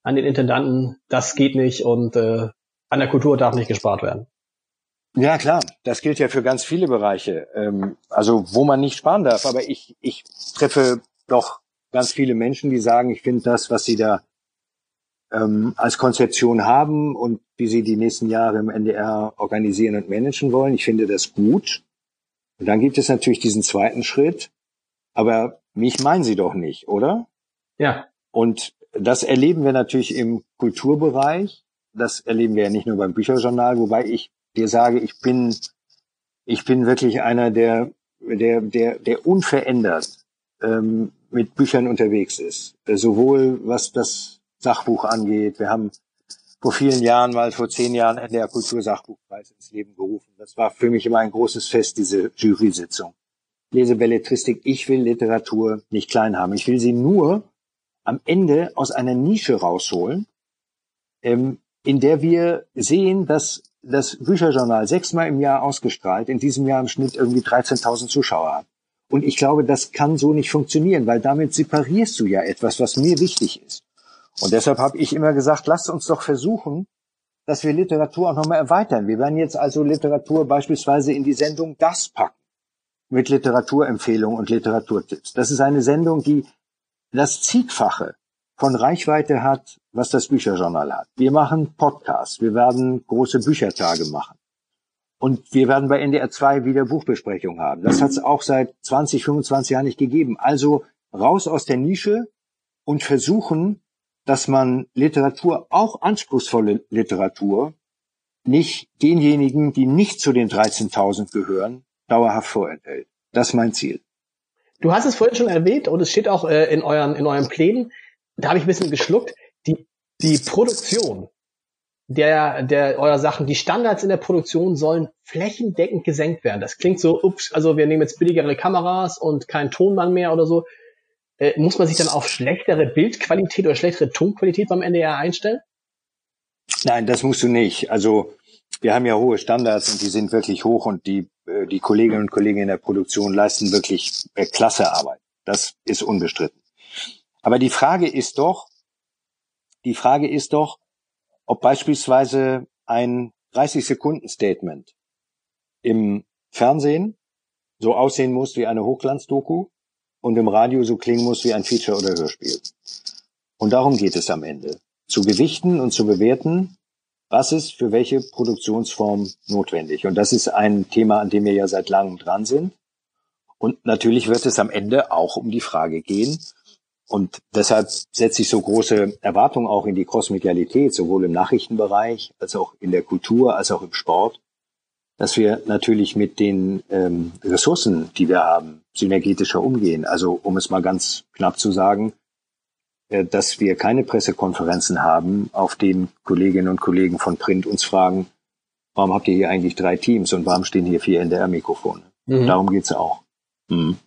an den Intendanten. Das geht nicht und äh, an der Kultur darf nicht gespart werden. Ja, klar. Das gilt ja für ganz viele Bereiche. Ähm, also wo man nicht sparen darf. Aber ich, ich treffe doch ganz viele Menschen, die sagen, ich finde das, was sie da ähm, als Konzeption haben und wie sie die nächsten Jahre im NDR organisieren und managen wollen. Ich finde das gut. Und dann gibt es natürlich diesen zweiten Schritt. Aber mich meinen sie doch nicht, oder? Ja. Und das erleben wir natürlich im Kulturbereich. Das erleben wir ja nicht nur beim Bücherjournal, wobei ich dir sage, ich bin, ich bin wirklich einer, der, der, der, der unverändert ähm, mit Büchern unterwegs ist. Sowohl was das Sachbuch angeht. Wir haben vor vielen Jahren, mal vor zehn Jahren, der Kultursachbuchpreis ins Leben gerufen. Das war für mich immer ein großes Fest, diese Jury-Sitzung. Lese Belletristik. Ich will Literatur nicht klein haben. Ich will sie nur am Ende aus einer Nische rausholen, ähm, in der wir sehen, dass das Bücherjournal sechsmal im Jahr ausgestrahlt, in diesem Jahr im Schnitt irgendwie 13.000 Zuschauer hat. Und ich glaube, das kann so nicht funktionieren, weil damit separierst du ja etwas, was mir wichtig ist. Und deshalb habe ich immer gesagt, lasst uns doch versuchen, dass wir Literatur auch nochmal erweitern. Wir werden jetzt also Literatur beispielsweise in die Sendung Das packen mit Literaturempfehlungen und Literaturtipps. Das ist eine Sendung, die das Zigfache von Reichweite hat, was das Bücherjournal hat. Wir machen Podcasts, wir werden große Büchertage machen. Und wir werden bei NDR 2 wieder Buchbesprechungen haben. Das hat es auch seit 20, 25 Jahren nicht gegeben. Also raus aus der Nische und versuchen, dass man Literatur, auch anspruchsvolle Literatur, nicht denjenigen, die nicht zu den 13.000 gehören, dauerhaft vorenthält. Das ist mein Ziel. Du hast es vorhin schon erwähnt und es steht auch äh, in euren in euren Plänen da habe ich ein bisschen geschluckt, die, die Produktion der, der eurer Sachen, die Standards in der Produktion sollen flächendeckend gesenkt werden. Das klingt so, ups, also wir nehmen jetzt billigere Kameras und kein Tonmann mehr oder so. Äh, muss man sich dann auf schlechtere Bildqualität oder schlechtere Tonqualität beim NDR einstellen? Nein, das musst du nicht. Also wir haben ja hohe Standards und die sind wirklich hoch und die, äh, die Kolleginnen und Kollegen in der Produktion leisten wirklich äh, klasse Arbeit. Das ist unbestritten. Aber die Frage ist doch, die Frage ist doch, ob beispielsweise ein 30 Sekunden Statement im Fernsehen so aussehen muss wie eine Hochglanzdoku und im Radio so klingen muss wie ein Feature oder Hörspiel. Und darum geht es am Ende. Zu gewichten und zu bewerten, was ist für welche Produktionsform notwendig. Und das ist ein Thema, an dem wir ja seit langem dran sind. Und natürlich wird es am Ende auch um die Frage gehen, und deshalb setze ich so große Erwartungen auch in die Crossmedialität, sowohl im Nachrichtenbereich als auch in der Kultur, als auch im Sport, dass wir natürlich mit den ähm, Ressourcen, die wir haben, synergetischer umgehen. Also um es mal ganz knapp zu sagen, äh, dass wir keine Pressekonferenzen haben, auf denen Kolleginnen und Kollegen von Print uns fragen, warum habt ihr hier eigentlich drei Teams und warum stehen hier vier NDR-Mikrofone? Mhm. Darum geht's auch. Mhm.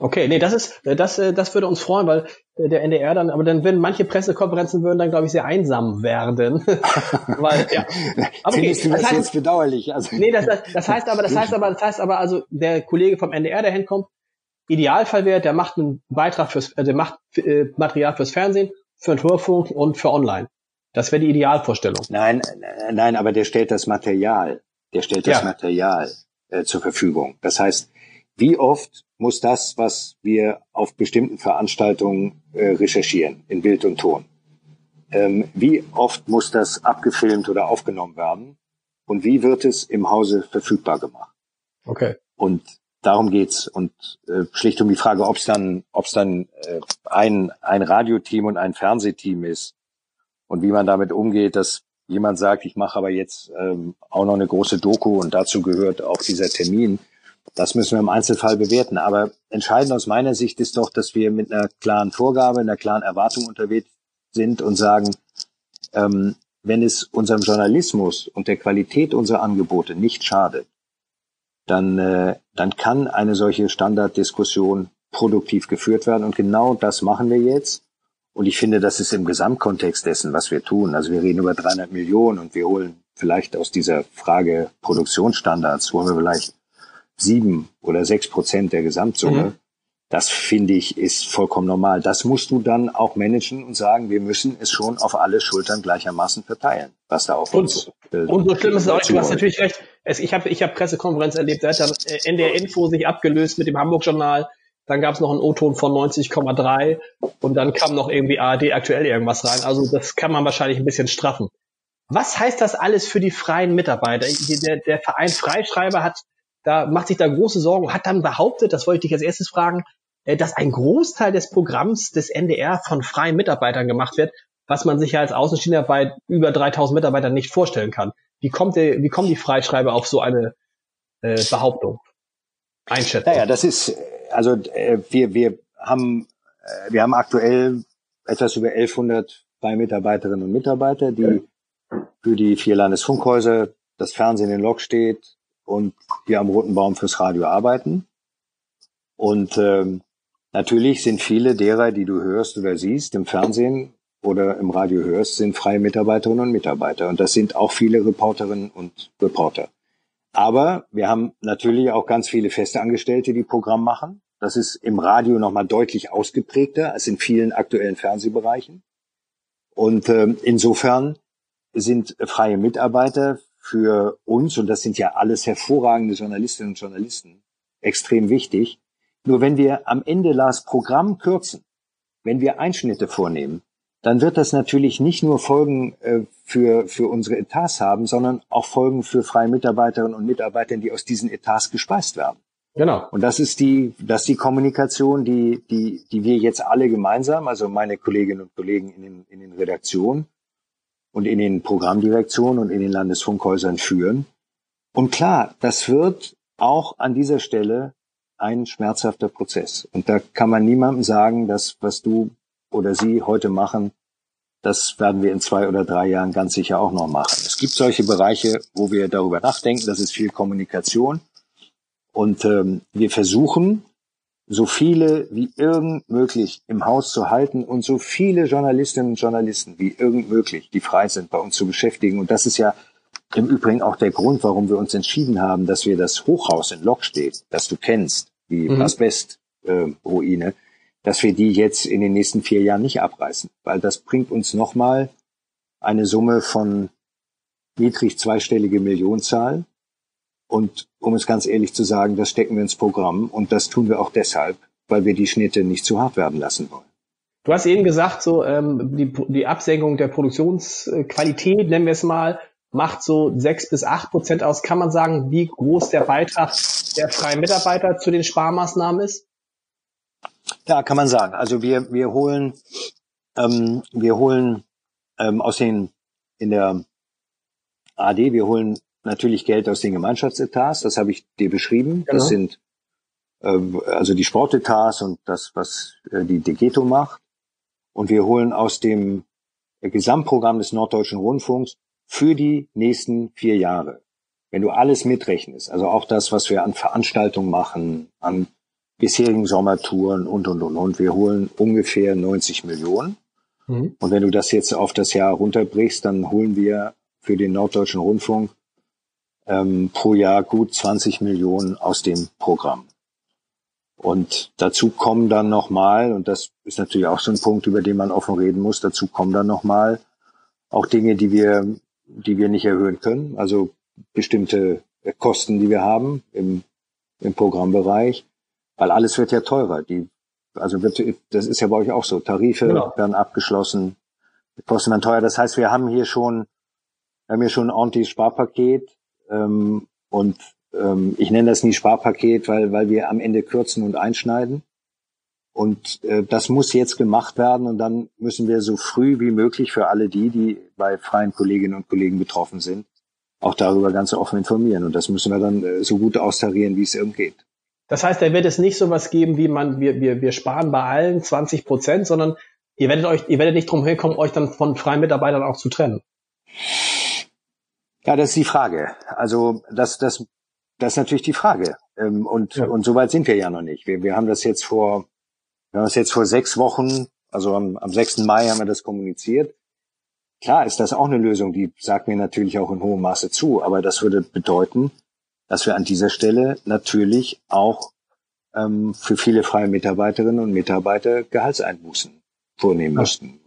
Okay, nee, das ist, äh, das, äh, das würde uns freuen, weil äh, der NDR dann, aber dann würden manche Pressekonferenzen würden dann, glaube ich, sehr einsam werden. weil, ja. Aber okay, Findest du das, das heißt, jetzt bedauerlich? Also. Nee, das, das, das heißt aber, das heißt aber, das heißt aber, also der Kollege vom NDR, der hinkommt, Idealfall wäre, der macht einen Beitrag fürs, äh, der macht äh, Material fürs Fernsehen, für den Hörfunk und für Online. Das wäre die Idealvorstellung. Nein, nein, aber der stellt das Material, der stellt das ja. Material äh, zur Verfügung. Das heißt, wie oft muss das, was wir auf bestimmten Veranstaltungen äh, recherchieren, in Bild und Ton, ähm, wie oft muss das abgefilmt oder aufgenommen werden und wie wird es im Hause verfügbar gemacht? Okay. Und darum geht's und äh, schlicht um die Frage, ob es dann, ob es dann äh, ein ein Radioteam und ein Fernsehteam ist und wie man damit umgeht, dass jemand sagt, ich mache aber jetzt ähm, auch noch eine große Doku und dazu gehört auch dieser Termin. Das müssen wir im Einzelfall bewerten. Aber entscheidend aus meiner Sicht ist doch, dass wir mit einer klaren Vorgabe, einer klaren Erwartung unterwegs sind und sagen, ähm, wenn es unserem Journalismus und der Qualität unserer Angebote nicht schadet, dann, äh, dann kann eine solche Standarddiskussion produktiv geführt werden. Und genau das machen wir jetzt. Und ich finde, das ist im Gesamtkontext dessen, was wir tun. Also wir reden über 300 Millionen und wir holen vielleicht aus dieser Frage Produktionsstandards, holen wir vielleicht sieben oder sechs Prozent der Gesamtsumme. Mhm. Das finde ich ist vollkommen normal. Das musst du dann auch managen und sagen, wir müssen es schon auf alle Schultern gleichermaßen verteilen, was da auf uns. Äh, und so schlimm ist es auch, du hast natürlich recht. Es, ich habe ich hab Pressekonferenz erlebt, da hat dann äh, NDR Info sich abgelöst mit dem Hamburg Journal. Dann gab es noch einen O-Ton von 90,3 und dann kam noch irgendwie ARD aktuell irgendwas rein. Also das kann man wahrscheinlich ein bisschen straffen. Was heißt das alles für die freien Mitarbeiter? Der, der Verein Freischreiber hat da macht sich da große Sorgen, hat dann behauptet, das wollte ich dich als erstes fragen, äh, dass ein Großteil des Programms des NDR von freien Mitarbeitern gemacht wird, was man sich ja als Außenstehender bei über 3000 Mitarbeitern nicht vorstellen kann. Wie kommt der, wie kommen die Freischreiber auf so eine äh, Behauptung? Einschätzung. Naja, das ist, also äh, wir, wir haben, äh, wir haben aktuell etwas über 1100 freie Mitarbeiterinnen und Mitarbeiter, die für die vier Landesfunkhäuser, das Fernsehen in Lok steht und die am Roten Baum fürs Radio arbeiten. Und ähm, Natürlich sind viele derer, die du hörst oder siehst im Fernsehen oder im Radio hörst, sind freie Mitarbeiterinnen und Mitarbeiter. Und das sind auch viele Reporterinnen und Reporter. Aber wir haben natürlich auch ganz viele feste Angestellte, die Programm machen. Das ist im Radio nochmal deutlich ausgeprägter als in vielen aktuellen Fernsehbereichen. Und äh, insofern sind freie Mitarbeiter für uns, und das sind ja alles hervorragende Journalistinnen und Journalisten, extrem wichtig, nur wenn wir am Ende Lars Programm kürzen, wenn wir Einschnitte vornehmen, dann wird das natürlich nicht nur Folgen äh, für, für unsere Etats haben, sondern auch Folgen für freie Mitarbeiterinnen und Mitarbeiter, die aus diesen Etats gespeist werden. Genau. Und das ist die, das ist die Kommunikation, die, die, die wir jetzt alle gemeinsam, also meine Kolleginnen und Kollegen in den, in den Redaktionen und in den Programmdirektionen und in den Landesfunkhäusern führen. Und klar, das wird auch an dieser Stelle ein schmerzhafter Prozess. Und da kann man niemandem sagen, dass was du oder sie heute machen, das werden wir in zwei oder drei Jahren ganz sicher auch noch machen. Es gibt solche Bereiche, wo wir darüber nachdenken. Das ist viel Kommunikation. Und ähm, wir versuchen, so viele wie irgend möglich im Haus zu halten und so viele Journalistinnen und Journalisten wie irgend möglich, die frei sind, bei uns zu beschäftigen. Und das ist ja im Übrigen auch der Grund, warum wir uns entschieden haben, dass wir das Hochhaus in Lok steht, das du kennst, die mhm. Asbest-Ruine, äh, dass wir die jetzt in den nächsten vier Jahren nicht abreißen, weil das bringt uns nochmal eine Summe von niedrig zweistellige Millionenzahl. Und um es ganz ehrlich zu sagen, das stecken wir ins Programm und das tun wir auch deshalb, weil wir die Schnitte nicht zu hart werden lassen wollen. Du hast eben gesagt, so ähm, die, die Absenkung der Produktionsqualität, nennen wir es mal, macht so sechs bis acht Prozent aus. Kann man sagen, wie groß der Beitrag der freien Mitarbeiter zu den Sparmaßnahmen ist? Ja, kann man sagen. Also wir, wir holen, ähm, wir holen ähm, aus den, in der AD, wir holen natürlich Geld aus den Gemeinschaftsetats, das habe ich dir beschrieben. Genau. Das sind äh, also die Sportetats und das, was äh, die Degeto macht. Und wir holen aus dem Gesamtprogramm des Norddeutschen Rundfunks für die nächsten vier Jahre. Wenn du alles mitrechnest, also auch das, was wir an Veranstaltungen machen, an bisherigen Sommertouren und, und, und, und, wir holen ungefähr 90 Millionen. Mhm. Und wenn du das jetzt auf das Jahr runterbrichst, dann holen wir für den Norddeutschen Rundfunk ähm, pro Jahr gut 20 Millionen aus dem Programm. Und dazu kommen dann nochmal, und das ist natürlich auch so ein Punkt, über den man offen reden muss, dazu kommen dann nochmal auch Dinge, die wir, die wir nicht erhöhen können. Also bestimmte Kosten, die wir haben im, im Programmbereich, weil alles wird ja teurer. Die, also wird, das ist ja bei euch auch so. Tarife genau. werden abgeschlossen, kosten dann teuer. Das heißt, wir haben hier schon, wir haben hier schon ein ordentliches Sparpaket ähm, und ähm, ich nenne das nie Sparpaket, weil, weil wir am Ende kürzen und einschneiden. Und äh, das muss jetzt gemacht werden und dann müssen wir so früh wie möglich für alle die, die bei freien Kolleginnen und Kollegen betroffen sind, auch darüber ganz offen informieren. Und das müssen wir dann äh, so gut austarieren, wie es irgend geht. Das heißt, da wird es nicht so was geben, wie man, wir, wir, wir sparen bei allen 20 Prozent, sondern ihr werdet euch, ihr werdet nicht drum herkommen, euch dann von freien Mitarbeitern auch zu trennen. Ja, das ist die Frage. Also das, das, das ist natürlich die Frage. Ähm, und, ja. und so weit sind wir ja noch nicht. Wir, wir haben das jetzt vor, wir haben das jetzt vor sechs Wochen, also am, am 6. Mai haben wir das kommuniziert. Klar ist das auch eine Lösung, die sagt mir natürlich auch in hohem Maße zu, aber das würde bedeuten, dass wir an dieser Stelle natürlich auch ähm, für viele freie Mitarbeiterinnen und Mitarbeiter Gehaltseinbußen vornehmen ja. müssten.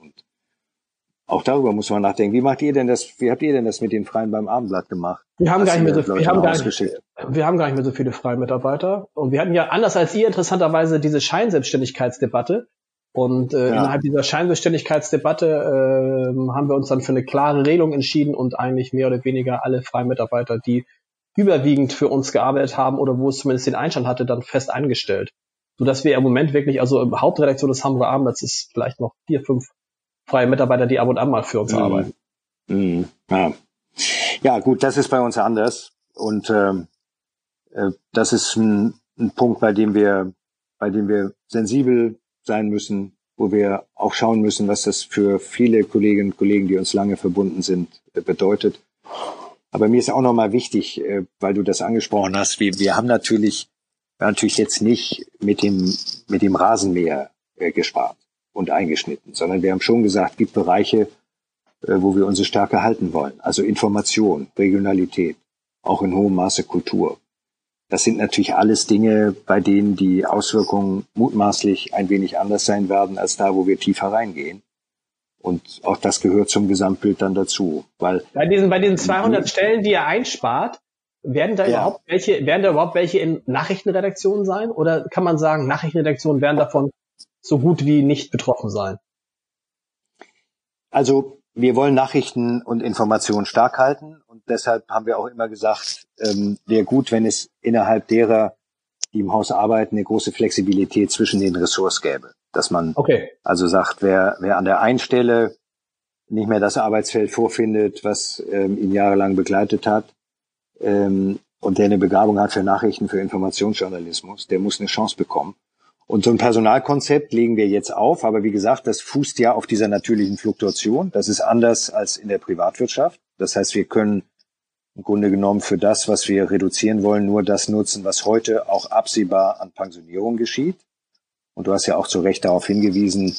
Auch darüber muss man nachdenken. Wie macht ihr denn das, wie habt ihr denn das mit den Freien beim Abendblatt gemacht? Wir haben gar nicht mehr so, wir haben gar nicht, wir haben gar nicht mehr so viele freie Mitarbeiter. Und wir hatten ja anders als ihr interessanterweise diese Scheinselbstständigkeitsdebatte. Und äh, ja. innerhalb dieser Scheinselbstständigkeitsdebatte äh, haben wir uns dann für eine klare Regelung entschieden und eigentlich mehr oder weniger alle freien Mitarbeiter, die überwiegend für uns gearbeitet haben oder wo es zumindest den Einstand hatte, dann fest eingestellt. Sodass wir im Moment wirklich, also im Hauptredaktion des Hamburger Abendblatts ist vielleicht noch vier, fünf freie Mitarbeiter, die ab und an mal für uns mhm. arbeiten. Mhm. Ja. ja, gut, das ist bei uns anders. Und ähm, äh, das ist ein, ein Punkt, bei dem wir, bei dem wir sensibel sein müssen, wo wir auch schauen müssen, was das für viele Kolleginnen und Kollegen, die uns lange verbunden sind, äh, bedeutet. Aber mir ist auch nochmal wichtig, äh, weil du das angesprochen hast, wir, wir haben natürlich, wir haben natürlich jetzt nicht mit dem, mit dem Rasenmäher äh, gespart und eingeschnitten, sondern wir haben schon gesagt, gibt Bereiche, wo wir unsere Stärke halten wollen. Also Information, Regionalität, auch in hohem Maße Kultur. Das sind natürlich alles Dinge, bei denen die Auswirkungen mutmaßlich ein wenig anders sein werden als da, wo wir tiefer reingehen. Und auch das gehört zum Gesamtbild dann dazu, weil bei diesen bei diesen 200 Stellen, die ihr einspart, werden da ja. überhaupt welche werden da überhaupt welche in Nachrichtenredaktionen sein oder kann man sagen, Nachrichtenredaktionen werden davon so gut wie nicht betroffen sein? Also wir wollen Nachrichten und Informationen stark halten und deshalb haben wir auch immer gesagt, ähm, wäre gut, wenn es innerhalb derer, die im Haus arbeiten, eine große Flexibilität zwischen den Ressorts gäbe. Dass man okay. also sagt, wer, wer an der einen Stelle nicht mehr das Arbeitsfeld vorfindet, was ähm, ihn jahrelang begleitet hat, ähm, und der eine Begabung hat für Nachrichten, für Informationsjournalismus, der muss eine Chance bekommen. Und so ein Personalkonzept legen wir jetzt auf, aber wie gesagt, das fußt ja auf dieser natürlichen Fluktuation. Das ist anders als in der Privatwirtschaft. Das heißt, wir können im Grunde genommen für das, was wir reduzieren wollen, nur das nutzen, was heute auch absehbar an Pensionierung geschieht. Und du hast ja auch zu Recht darauf hingewiesen,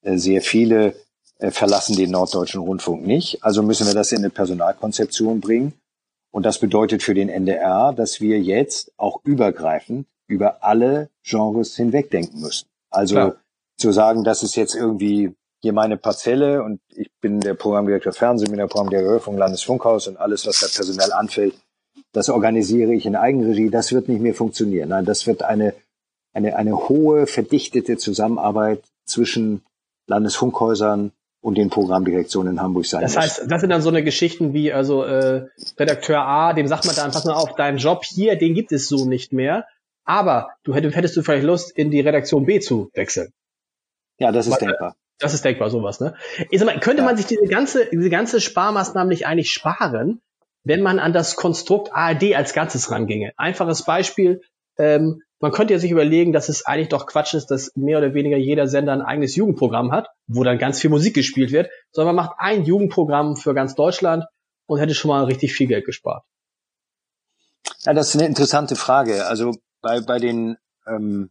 äh, sehr viele äh, verlassen den norddeutschen Rundfunk nicht. Also müssen wir das in eine Personalkonzeption bringen. Und das bedeutet für den NDR, dass wir jetzt auch übergreifend über alle Genres hinwegdenken müssen. Also Klar. zu sagen, das ist jetzt irgendwie hier meine Parzelle und ich bin der Programmdirektor Fernsehen, bin der Programmdirektor vom Landesfunkhaus und alles, was da personell anfällt, das organisiere ich in Eigenregie, das wird nicht mehr funktionieren. Nein, das wird eine, eine, eine hohe, verdichtete Zusammenarbeit zwischen Landesfunkhäusern und den Programmdirektionen in Hamburg sein. Das heißt, das sind dann so eine Geschichten wie, also äh, Redakteur A, dem sagt man dann, pass mal auf, dein Job hier, den gibt es so nicht mehr. Aber du hättest, hättest du vielleicht Lust, in die Redaktion B zu wechseln. Ja, das ist Weil, denkbar. Das ist denkbar, sowas, ne? Ich sag mal, könnte ja. man sich diese ganze, diese ganze Sparmaßnahme nicht eigentlich sparen, wenn man an das Konstrukt ARD als Ganzes ranginge? Einfaches Beispiel, ähm, man könnte ja sich überlegen, dass es eigentlich doch Quatsch ist, dass mehr oder weniger jeder Sender ein eigenes Jugendprogramm hat, wo dann ganz viel Musik gespielt wird, sondern man macht ein Jugendprogramm für ganz Deutschland und hätte schon mal richtig viel Geld gespart. Ja, das ist eine interessante Frage. Also bei, bei den ähm,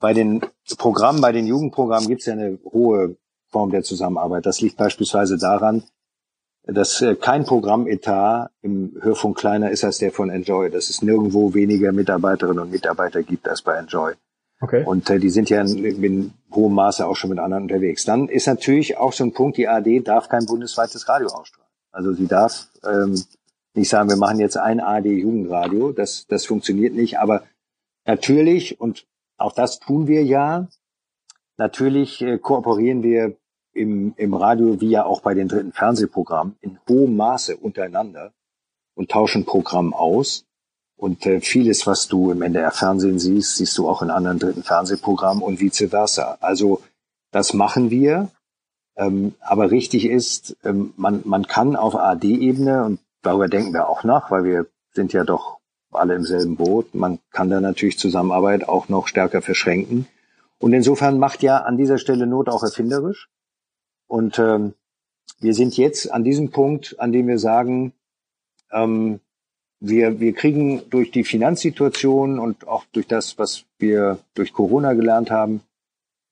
bei den Programmen, bei den Jugendprogrammen gibt es ja eine hohe Form der Zusammenarbeit. Das liegt beispielsweise daran, dass äh, kein Programmetat im Hörfunk kleiner ist als der von Enjoy. Dass es nirgendwo weniger Mitarbeiterinnen und Mitarbeiter gibt als bei Enjoy. Okay. Und äh, die sind ja in, in hohem Maße auch schon mit anderen unterwegs. Dann ist natürlich auch so ein Punkt, die AD darf kein bundesweites Radio ausstrahlen. Also sie darf ähm, nicht sagen, wir machen jetzt ein AD-Jugendradio. Das, das funktioniert nicht. Aber natürlich, und auch das tun wir ja, natürlich äh, kooperieren wir im, im Radio wie ja auch bei den dritten Fernsehprogrammen in hohem Maße untereinander und tauschen Programm aus. Und äh, vieles, was du im NDR-Fernsehen siehst, siehst du auch in anderen dritten Fernsehprogrammen und vice versa. Also das machen wir. Ähm, aber richtig ist, ähm, man, man kann auf AD-Ebene, und darüber denken wir auch nach, weil wir sind ja doch alle im selben Boot, man kann da natürlich Zusammenarbeit auch noch stärker verschränken. Und insofern macht ja an dieser Stelle Not auch erfinderisch. Und ähm, wir sind jetzt an diesem Punkt, an dem wir sagen, ähm, wir, wir kriegen durch die Finanzsituation und auch durch das, was wir durch Corona gelernt haben,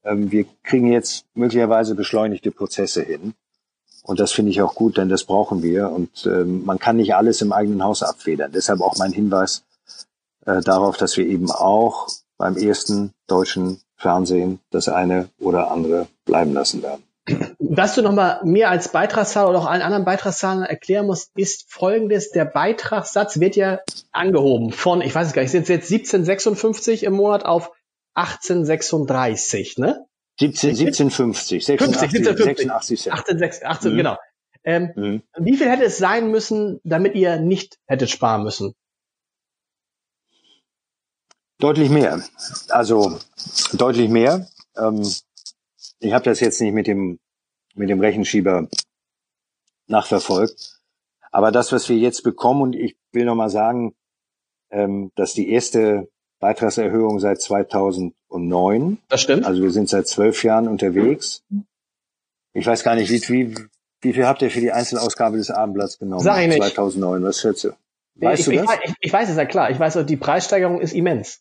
ähm, wir kriegen jetzt möglicherweise beschleunigte Prozesse hin. Und das finde ich auch gut, denn das brauchen wir. Und ähm, man kann nicht alles im eigenen Haus abfedern. Deshalb auch mein Hinweis äh, darauf, dass wir eben auch beim ersten deutschen Fernsehen das eine oder andere bleiben lassen werden. Was du nochmal mir als Beitragszahler oder auch allen anderen Beitragszahlern erklären musst, ist folgendes. Der Beitragssatz wird ja angehoben von, ich weiß es gar nicht, sind jetzt 1756 im Monat auf 1836, ne? 17, 1750, 86, 1750, 86 Cent. 18, 18, mhm. genau. Ähm, mhm. Wie viel hätte es sein müssen, damit ihr nicht hättet sparen müssen? Deutlich mehr. Also deutlich mehr. Ähm, ich habe das jetzt nicht mit dem, mit dem Rechenschieber nachverfolgt. Aber das, was wir jetzt bekommen, und ich will nochmal sagen, ähm, dass die erste Beitragserhöhung seit 2009. Das stimmt. Also wir sind seit zwölf Jahren unterwegs. Ich weiß gar nicht, wie, wie, wie viel habt ihr für die Einzelausgabe des Abendblatts genommen? Sag ich nicht. 2009, was schätzt du? Weißt ich, du das? Ich, ich, weiß es ja klar. Ich weiß, die Preissteigerung ist immens.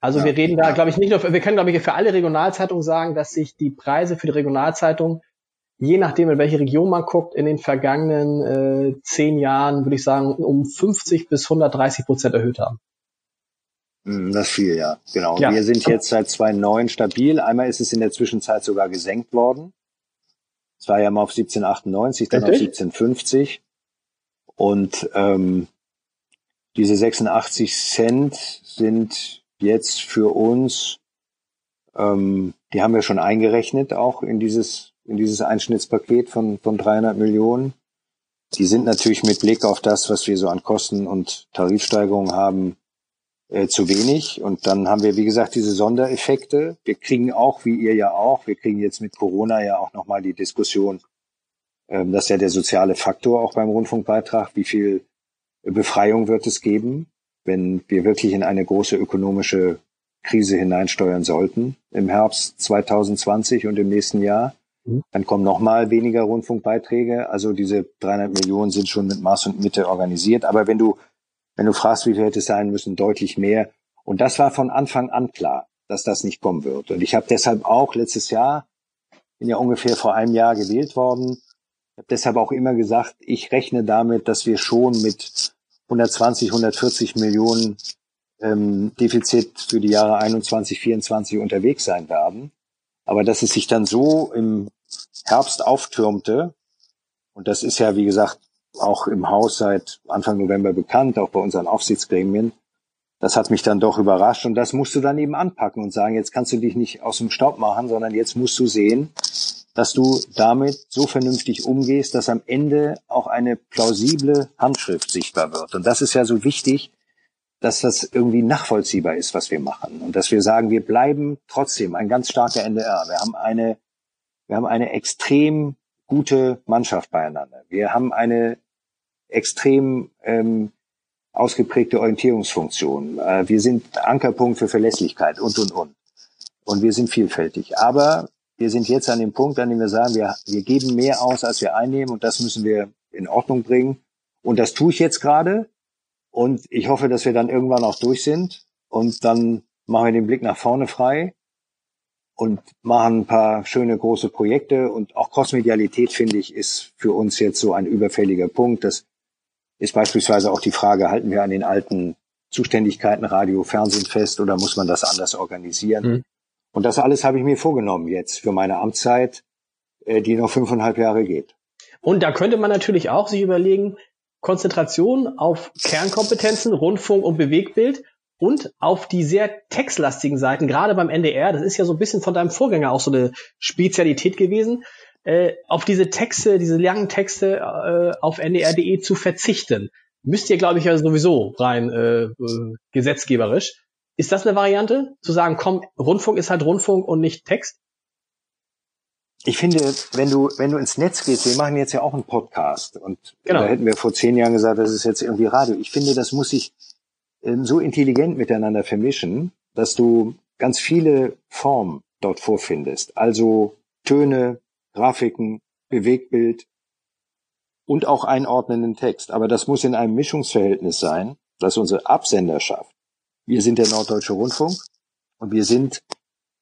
Also ja, wir reden da, glaube ich, nicht nur, wir können, glaube ich, für alle Regionalzeitungen sagen, dass sich die Preise für die Regionalzeitung, je nachdem, in welche Region man guckt, in den vergangenen äh, zehn Jahren, würde ich sagen, um 50 bis 130 Prozent erhöht haben. Hm, das viel, ja, genau. Ja. Wir sind jetzt seit 2009 stabil. Einmal ist es in der Zwischenzeit sogar gesenkt worden. Es war ja mal auf 1798, dann Richtig? auf 1750. Und ähm, diese 86 Cent sind jetzt für uns, ähm, die haben wir schon eingerechnet auch in dieses, in dieses Einschnittspaket von, von 300 Millionen. Die sind natürlich mit Blick auf das, was wir so an Kosten und Tarifsteigerungen haben, äh, zu wenig. Und dann haben wir, wie gesagt, diese Sondereffekte. Wir kriegen auch, wie ihr ja auch, wir kriegen jetzt mit Corona ja auch nochmal die Diskussion, ähm, dass ja der soziale Faktor auch beim Rundfunkbeitrag, wie viel Befreiung wird es geben wenn wir wirklich in eine große ökonomische Krise hineinsteuern sollten im Herbst 2020 und im nächsten Jahr. Mhm. Dann kommen nochmal weniger Rundfunkbeiträge. Also diese 300 Millionen sind schon mit Maß und Mitte organisiert. Aber wenn du, wenn du fragst, wie viel hätte es sein müssen, deutlich mehr. Und das war von Anfang an klar, dass das nicht kommen wird. Und ich habe deshalb auch letztes Jahr, bin ja ungefähr vor einem Jahr gewählt worden, habe deshalb auch immer gesagt, ich rechne damit, dass wir schon mit 120, 140 Millionen ähm, Defizit für die Jahre 21, 24 unterwegs sein werden. Aber dass es sich dann so im Herbst auftürmte, und das ist ja, wie gesagt, auch im Haus seit Anfang November bekannt, auch bei unseren Aufsichtsgremien, das hat mich dann doch überrascht und das musst du dann eben anpacken und sagen, jetzt kannst du dich nicht aus dem Staub machen, sondern jetzt musst du sehen, dass du damit so vernünftig umgehst, dass am Ende auch eine plausible Handschrift sichtbar wird. Und das ist ja so wichtig, dass das irgendwie nachvollziehbar ist, was wir machen. Und dass wir sagen, wir bleiben trotzdem ein ganz starker NDR. Wir haben eine, wir haben eine extrem gute Mannschaft beieinander. Wir haben eine extrem ähm, ausgeprägte Orientierungsfunktion. Äh, wir sind Ankerpunkt für Verlässlichkeit und, und, und. Und wir sind vielfältig. Aber wir sind jetzt an dem Punkt, an dem wir sagen, wir, wir geben mehr aus, als wir einnehmen und das müssen wir in Ordnung bringen. Und das tue ich jetzt gerade. Und ich hoffe, dass wir dann irgendwann auch durch sind. Und dann machen wir den Blick nach vorne frei und machen ein paar schöne große Projekte. Und auch Kosmedialität, finde ich, ist für uns jetzt so ein überfälliger Punkt. Das ist beispielsweise auch die Frage, halten wir an den alten Zuständigkeiten Radio, Fernsehen fest oder muss man das anders organisieren? Mhm. Und das alles habe ich mir vorgenommen jetzt für meine Amtszeit, äh, die noch fünfeinhalb Jahre geht. Und da könnte man natürlich auch sich überlegen, Konzentration auf Kernkompetenzen, Rundfunk und Bewegbild und auf die sehr textlastigen Seiten, gerade beim NDR, das ist ja so ein bisschen von deinem Vorgänger auch so eine Spezialität gewesen, äh, auf diese Texte, diese langen Texte äh, auf ndr.de zu verzichten. Müsst ihr, glaube ich, ja sowieso rein äh, äh, gesetzgeberisch. Ist das eine Variante, zu sagen, komm, Rundfunk ist halt Rundfunk und nicht Text? Ich finde, wenn du, wenn du ins Netz gehst, wir machen jetzt ja auch einen Podcast und genau. da hätten wir vor zehn Jahren gesagt, das ist jetzt irgendwie Radio. Ich finde, das muss sich ähm, so intelligent miteinander vermischen, dass du ganz viele Formen dort vorfindest. Also Töne, Grafiken, Bewegtbild und auch einordnenden Text. Aber das muss in einem Mischungsverhältnis sein, dass unsere Absenderschaft, wir sind der Norddeutsche Rundfunk und wir sind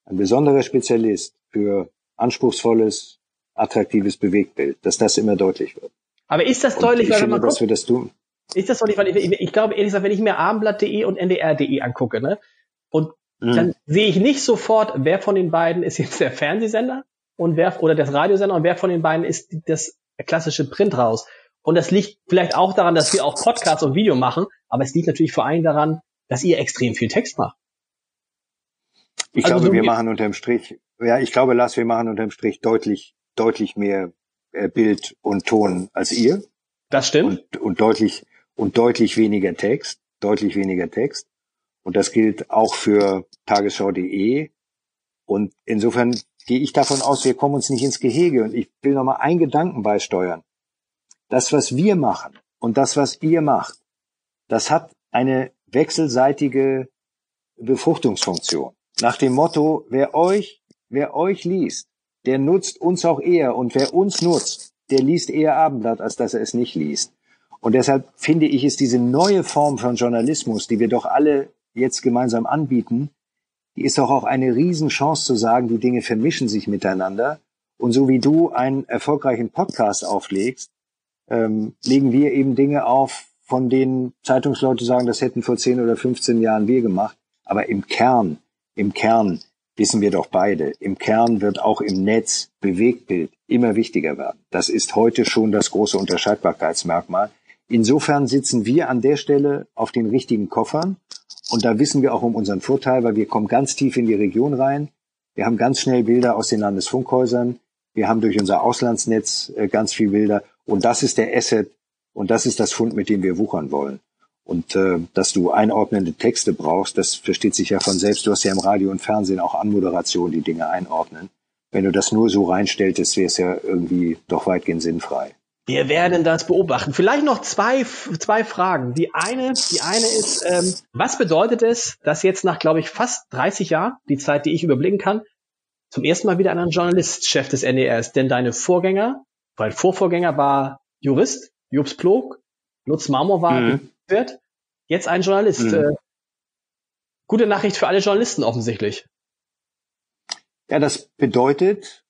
ein besonderer Spezialist für anspruchsvolles, attraktives Bewegtbild, dass das immer deutlich wird. Aber ist das deutlich, weil finde, man dass wir das tun? Ist das deutlich, weil ich, ich, ich glaube ehrlich gesagt, wenn ich mir abendblatt.de und ndr.de angucke, ne, und mhm. dann sehe ich nicht sofort, wer von den beiden ist jetzt der Fernsehsender und wer oder das Radiosender und wer von den beiden ist das klassische Print raus. Und das liegt vielleicht auch daran, dass wir auch Podcasts und Video machen, aber es liegt natürlich vor allem daran, dass ihr extrem viel Text macht. Ich also glaube, so wir machen unterm Strich, ja, ich glaube, Lars, wir machen unterm Strich deutlich, deutlich mehr äh, Bild und Ton als ihr. Das stimmt. Und, und deutlich, und deutlich weniger Text, deutlich weniger Text. Und das gilt auch für tagesschau.de. Und insofern gehe ich davon aus, wir kommen uns nicht ins Gehege. Und ich will noch mal einen Gedanken beisteuern. Das, was wir machen und das, was ihr macht, das hat eine wechselseitige Befruchtungsfunktion. Nach dem Motto, wer euch, wer euch liest, der nutzt uns auch eher. Und wer uns nutzt, der liest eher Abendblatt, als dass er es nicht liest. Und deshalb finde ich, ist diese neue Form von Journalismus, die wir doch alle jetzt gemeinsam anbieten, die ist doch auch eine Riesenchance zu sagen, die Dinge vermischen sich miteinander. Und so wie du einen erfolgreichen Podcast auflegst, ähm, legen wir eben Dinge auf, von denen Zeitungsleute sagen, das hätten vor 10 oder 15 Jahren wir gemacht. Aber im Kern, im Kern wissen wir doch beide, im Kern wird auch im Netz Bewegtbild immer wichtiger werden. Das ist heute schon das große Unterscheidbarkeitsmerkmal. Insofern sitzen wir an der Stelle auf den richtigen Koffern und da wissen wir auch um unseren Vorteil, weil wir kommen ganz tief in die Region rein. Wir haben ganz schnell Bilder aus den Landesfunkhäusern. Wir haben durch unser Auslandsnetz äh, ganz viel Bilder. Und das ist der Asset und das ist das Fund, mit dem wir wuchern wollen. Und äh, dass du einordnende Texte brauchst, das versteht sich ja von selbst. Du hast ja im Radio und Fernsehen auch Anmoderation, die Dinge einordnen. Wenn du das nur so reinstelltest, wäre es ja irgendwie doch weitgehend sinnfrei. Wir werden das beobachten. Vielleicht noch zwei, zwei Fragen. Die eine, die eine ist, ähm, was bedeutet es, dass jetzt nach, glaube ich, fast 30 Jahren, die Zeit, die ich überblicken kann, zum ersten Mal wieder ein Journalist Chef des NDR ist? Denn deine Vorgänger, weil Vorvorgänger war Jurist, Jobs Plog, Lutz Marmor war mhm. Wirt, jetzt ein Journalist. Mhm. Äh, gute Nachricht für alle Journalisten offensichtlich. Ja, das bedeutet,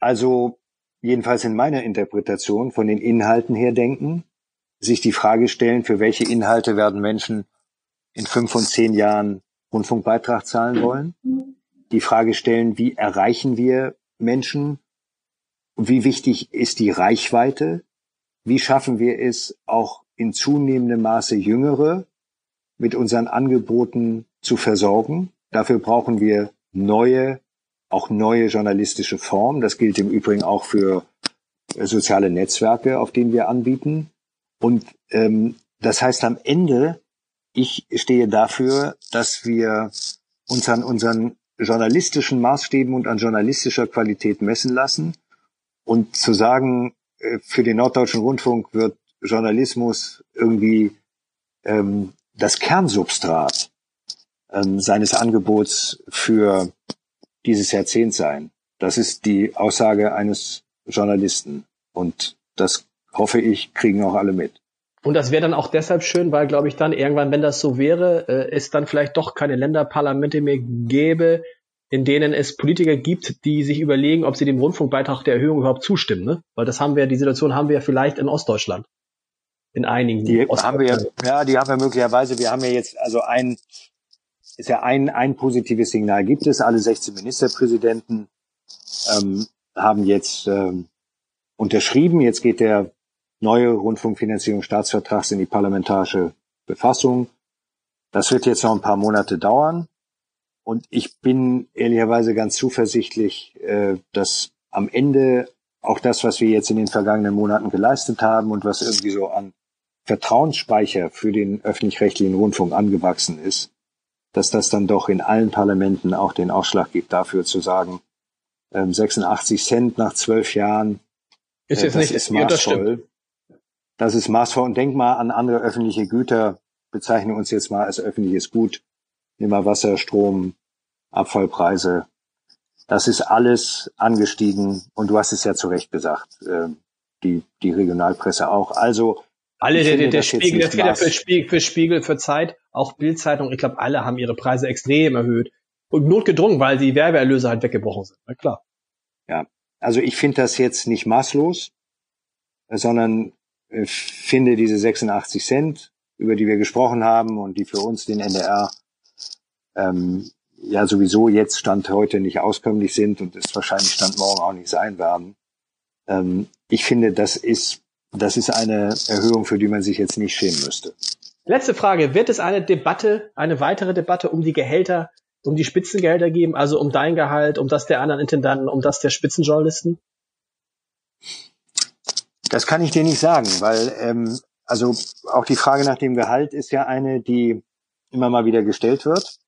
also jedenfalls in meiner Interpretation, von den Inhalten her denken, sich die Frage stellen, für welche Inhalte werden Menschen in fünf und zehn Jahren Rundfunkbeitrag zahlen wollen. Die Frage stellen, wie erreichen wir Menschen? Wie wichtig ist die Reichweite? Wie schaffen wir es, auch in zunehmendem Maße Jüngere mit unseren Angeboten zu versorgen? Dafür brauchen wir neue auch neue journalistische Formen. Das gilt im Übrigen auch für äh, soziale Netzwerke, auf denen wir anbieten. Und ähm, das heißt am Ende, ich stehe dafür, dass wir uns an unseren journalistischen Maßstäben und an journalistischer Qualität messen lassen. Und zu sagen, äh, für den Norddeutschen Rundfunk wird Journalismus irgendwie ähm, das Kernsubstrat ähm, seines Angebots für dieses Jahrzehnt sein. Das ist die Aussage eines Journalisten. Und das hoffe ich, kriegen auch alle mit. Und das wäre dann auch deshalb schön, weil, glaube ich, dann irgendwann, wenn das so wäre, äh, es dann vielleicht doch keine Länderparlamente mehr gäbe, in denen es Politiker gibt, die sich überlegen, ob sie dem Rundfunkbeitrag der Erhöhung überhaupt zustimmen. Ne? Weil das haben wir, die Situation haben wir ja vielleicht in Ostdeutschland. in einigen. Die haben wir ja, ja, die haben wir möglicherweise. Wir haben ja jetzt also ein, ist ja ein, ein positives Signal gibt es. Alle 16 Ministerpräsidenten ähm, haben jetzt ähm, unterschrieben. Jetzt geht der neue Rundfunkfinanzierungsstaatsvertrag in die parlamentarische Befassung. Das wird jetzt noch ein paar Monate dauern. Und ich bin ehrlicherweise ganz zuversichtlich, äh, dass am Ende auch das, was wir jetzt in den vergangenen Monaten geleistet haben und was irgendwie so an Vertrauensspeicher für den öffentlich-rechtlichen Rundfunk angewachsen ist, dass das dann doch in allen Parlamenten auch den Ausschlag gibt dafür zu sagen, 86 ähm, Cent nach zwölf Jahren, ist jetzt äh, das nicht, ist maßvoll. Das, das ist maßvoll. Und denk mal an andere öffentliche Güter, bezeichne uns jetzt mal als öffentliches Gut. Nimm mal Wasser, Strom, Abfallpreise. Das ist alles angestiegen und du hast es ja zu Recht gesagt, äh, die, die Regionalpresse auch. Also alle, der, der, der Spiegel, der Fehler für Spiegel, für Spiegel, für Zeit, auch Bildzeitung, ich glaube, alle haben ihre Preise extrem erhöht und notgedrungen, weil die Werbeerlöse halt weggebrochen sind. Na klar. Ja, also ich finde das jetzt nicht maßlos, sondern äh, finde diese 86 Cent, über die wir gesprochen haben und die für uns den NDR ähm, ja sowieso jetzt Stand heute nicht auskömmlich sind und es wahrscheinlich Stand morgen auch nicht sein werden. Ähm, ich finde, das ist, das ist eine Erhöhung, für die man sich jetzt nicht schämen müsste. Letzte Frage. Wird es eine Debatte, eine weitere Debatte um die Gehälter, um die Spitzengehälter geben, also um dein Gehalt, um das der anderen Intendanten, um das der Spitzenjournalisten? Das kann ich dir nicht sagen, weil ähm, also auch die Frage nach dem Gehalt ist ja eine, die immer mal wieder gestellt wird.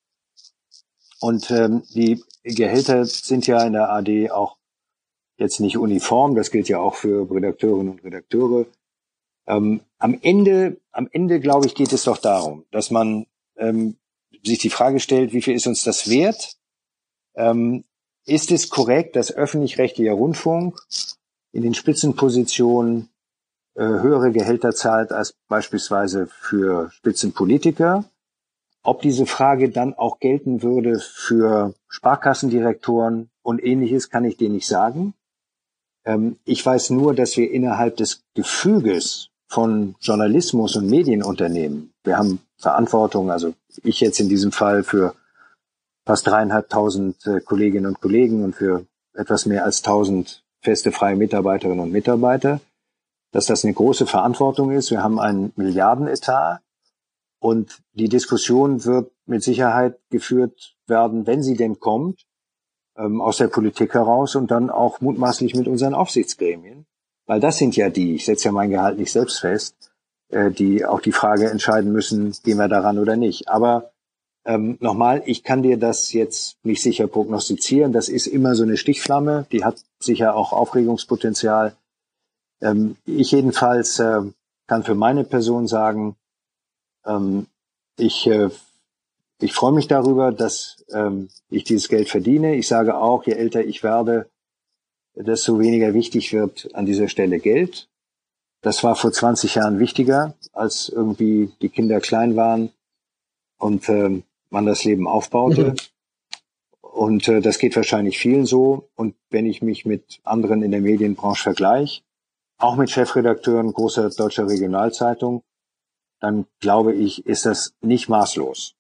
Und ähm, die Gehälter sind ja in der AD auch jetzt nicht uniform. Das gilt ja auch für Redakteurinnen und Redakteure. Ähm, am Ende, am Ende glaube ich, geht es doch darum, dass man ähm, sich die Frage stellt, wie viel ist uns das wert? Ähm, ist es korrekt, dass öffentlich-rechtlicher Rundfunk in den Spitzenpositionen äh, höhere Gehälter zahlt als beispielsweise für Spitzenpolitiker? Ob diese Frage dann auch gelten würde für Sparkassendirektoren und ähnliches, kann ich dir nicht sagen. Ähm, ich weiß nur, dass wir innerhalb des Gefüges von Journalismus und Medienunternehmen, wir haben Verantwortung, also ich jetzt in diesem Fall für fast dreieinhalbtausend äh, Kolleginnen und Kollegen und für etwas mehr als tausend feste freie Mitarbeiterinnen und Mitarbeiter, dass das eine große Verantwortung ist. Wir haben einen Milliardenetat und die Diskussion wird mit Sicherheit geführt werden, wenn sie denn kommt, ähm, aus der Politik heraus und dann auch mutmaßlich mit unseren Aufsichtsgremien. Weil das sind ja die, ich setze ja mein Gehalt nicht selbst fest, äh, die auch die Frage entscheiden müssen, gehen wir daran oder nicht. Aber ähm, nochmal, ich kann dir das jetzt nicht sicher prognostizieren. Das ist immer so eine Stichflamme, die hat sicher auch Aufregungspotenzial. Ähm, ich jedenfalls äh, kann für meine Person sagen, ähm, ich, äh, ich freue mich darüber, dass ähm, ich dieses Geld verdiene. Ich sage auch, je älter ich werde, desto weniger wichtig wird an dieser Stelle Geld. Das war vor 20 Jahren wichtiger, als irgendwie die Kinder klein waren und äh, man das Leben aufbaute. Mhm. Und äh, das geht wahrscheinlich vielen so. Und wenn ich mich mit anderen in der Medienbranche vergleiche, auch mit Chefredakteuren großer deutscher Regionalzeitung, dann glaube ich, ist das nicht maßlos.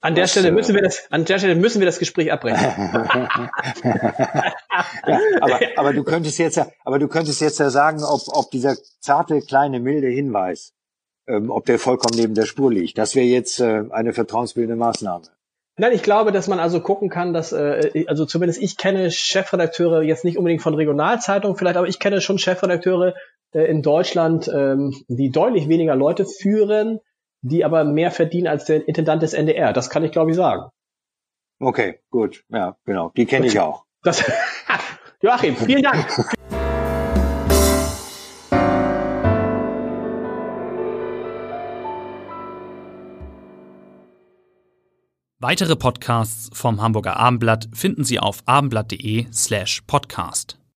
An der das, Stelle müssen wir das, an der Stelle müssen wir das Gespräch abbrechen. ja, aber, aber du könntest jetzt ja, aber du könntest jetzt ja sagen, ob, ob dieser zarte, kleine, milde Hinweis, ähm, ob der vollkommen neben der Spur liegt. Das wäre jetzt äh, eine vertrauensbildende Maßnahme. Nein, ich glaube, dass man also gucken kann, dass, äh, also zumindest ich kenne Chefredakteure jetzt nicht unbedingt von Regionalzeitungen vielleicht, aber ich kenne schon Chefredakteure äh, in Deutschland, ähm, die deutlich weniger Leute führen, die aber mehr verdienen als der Intendant des NDR. Das kann ich, glaube ich, sagen. Okay, gut. Ja, genau. Die kenne ich auch. Das, Joachim, vielen Dank. Weitere Podcasts vom Hamburger Abendblatt finden Sie auf abendblatt.de slash podcast.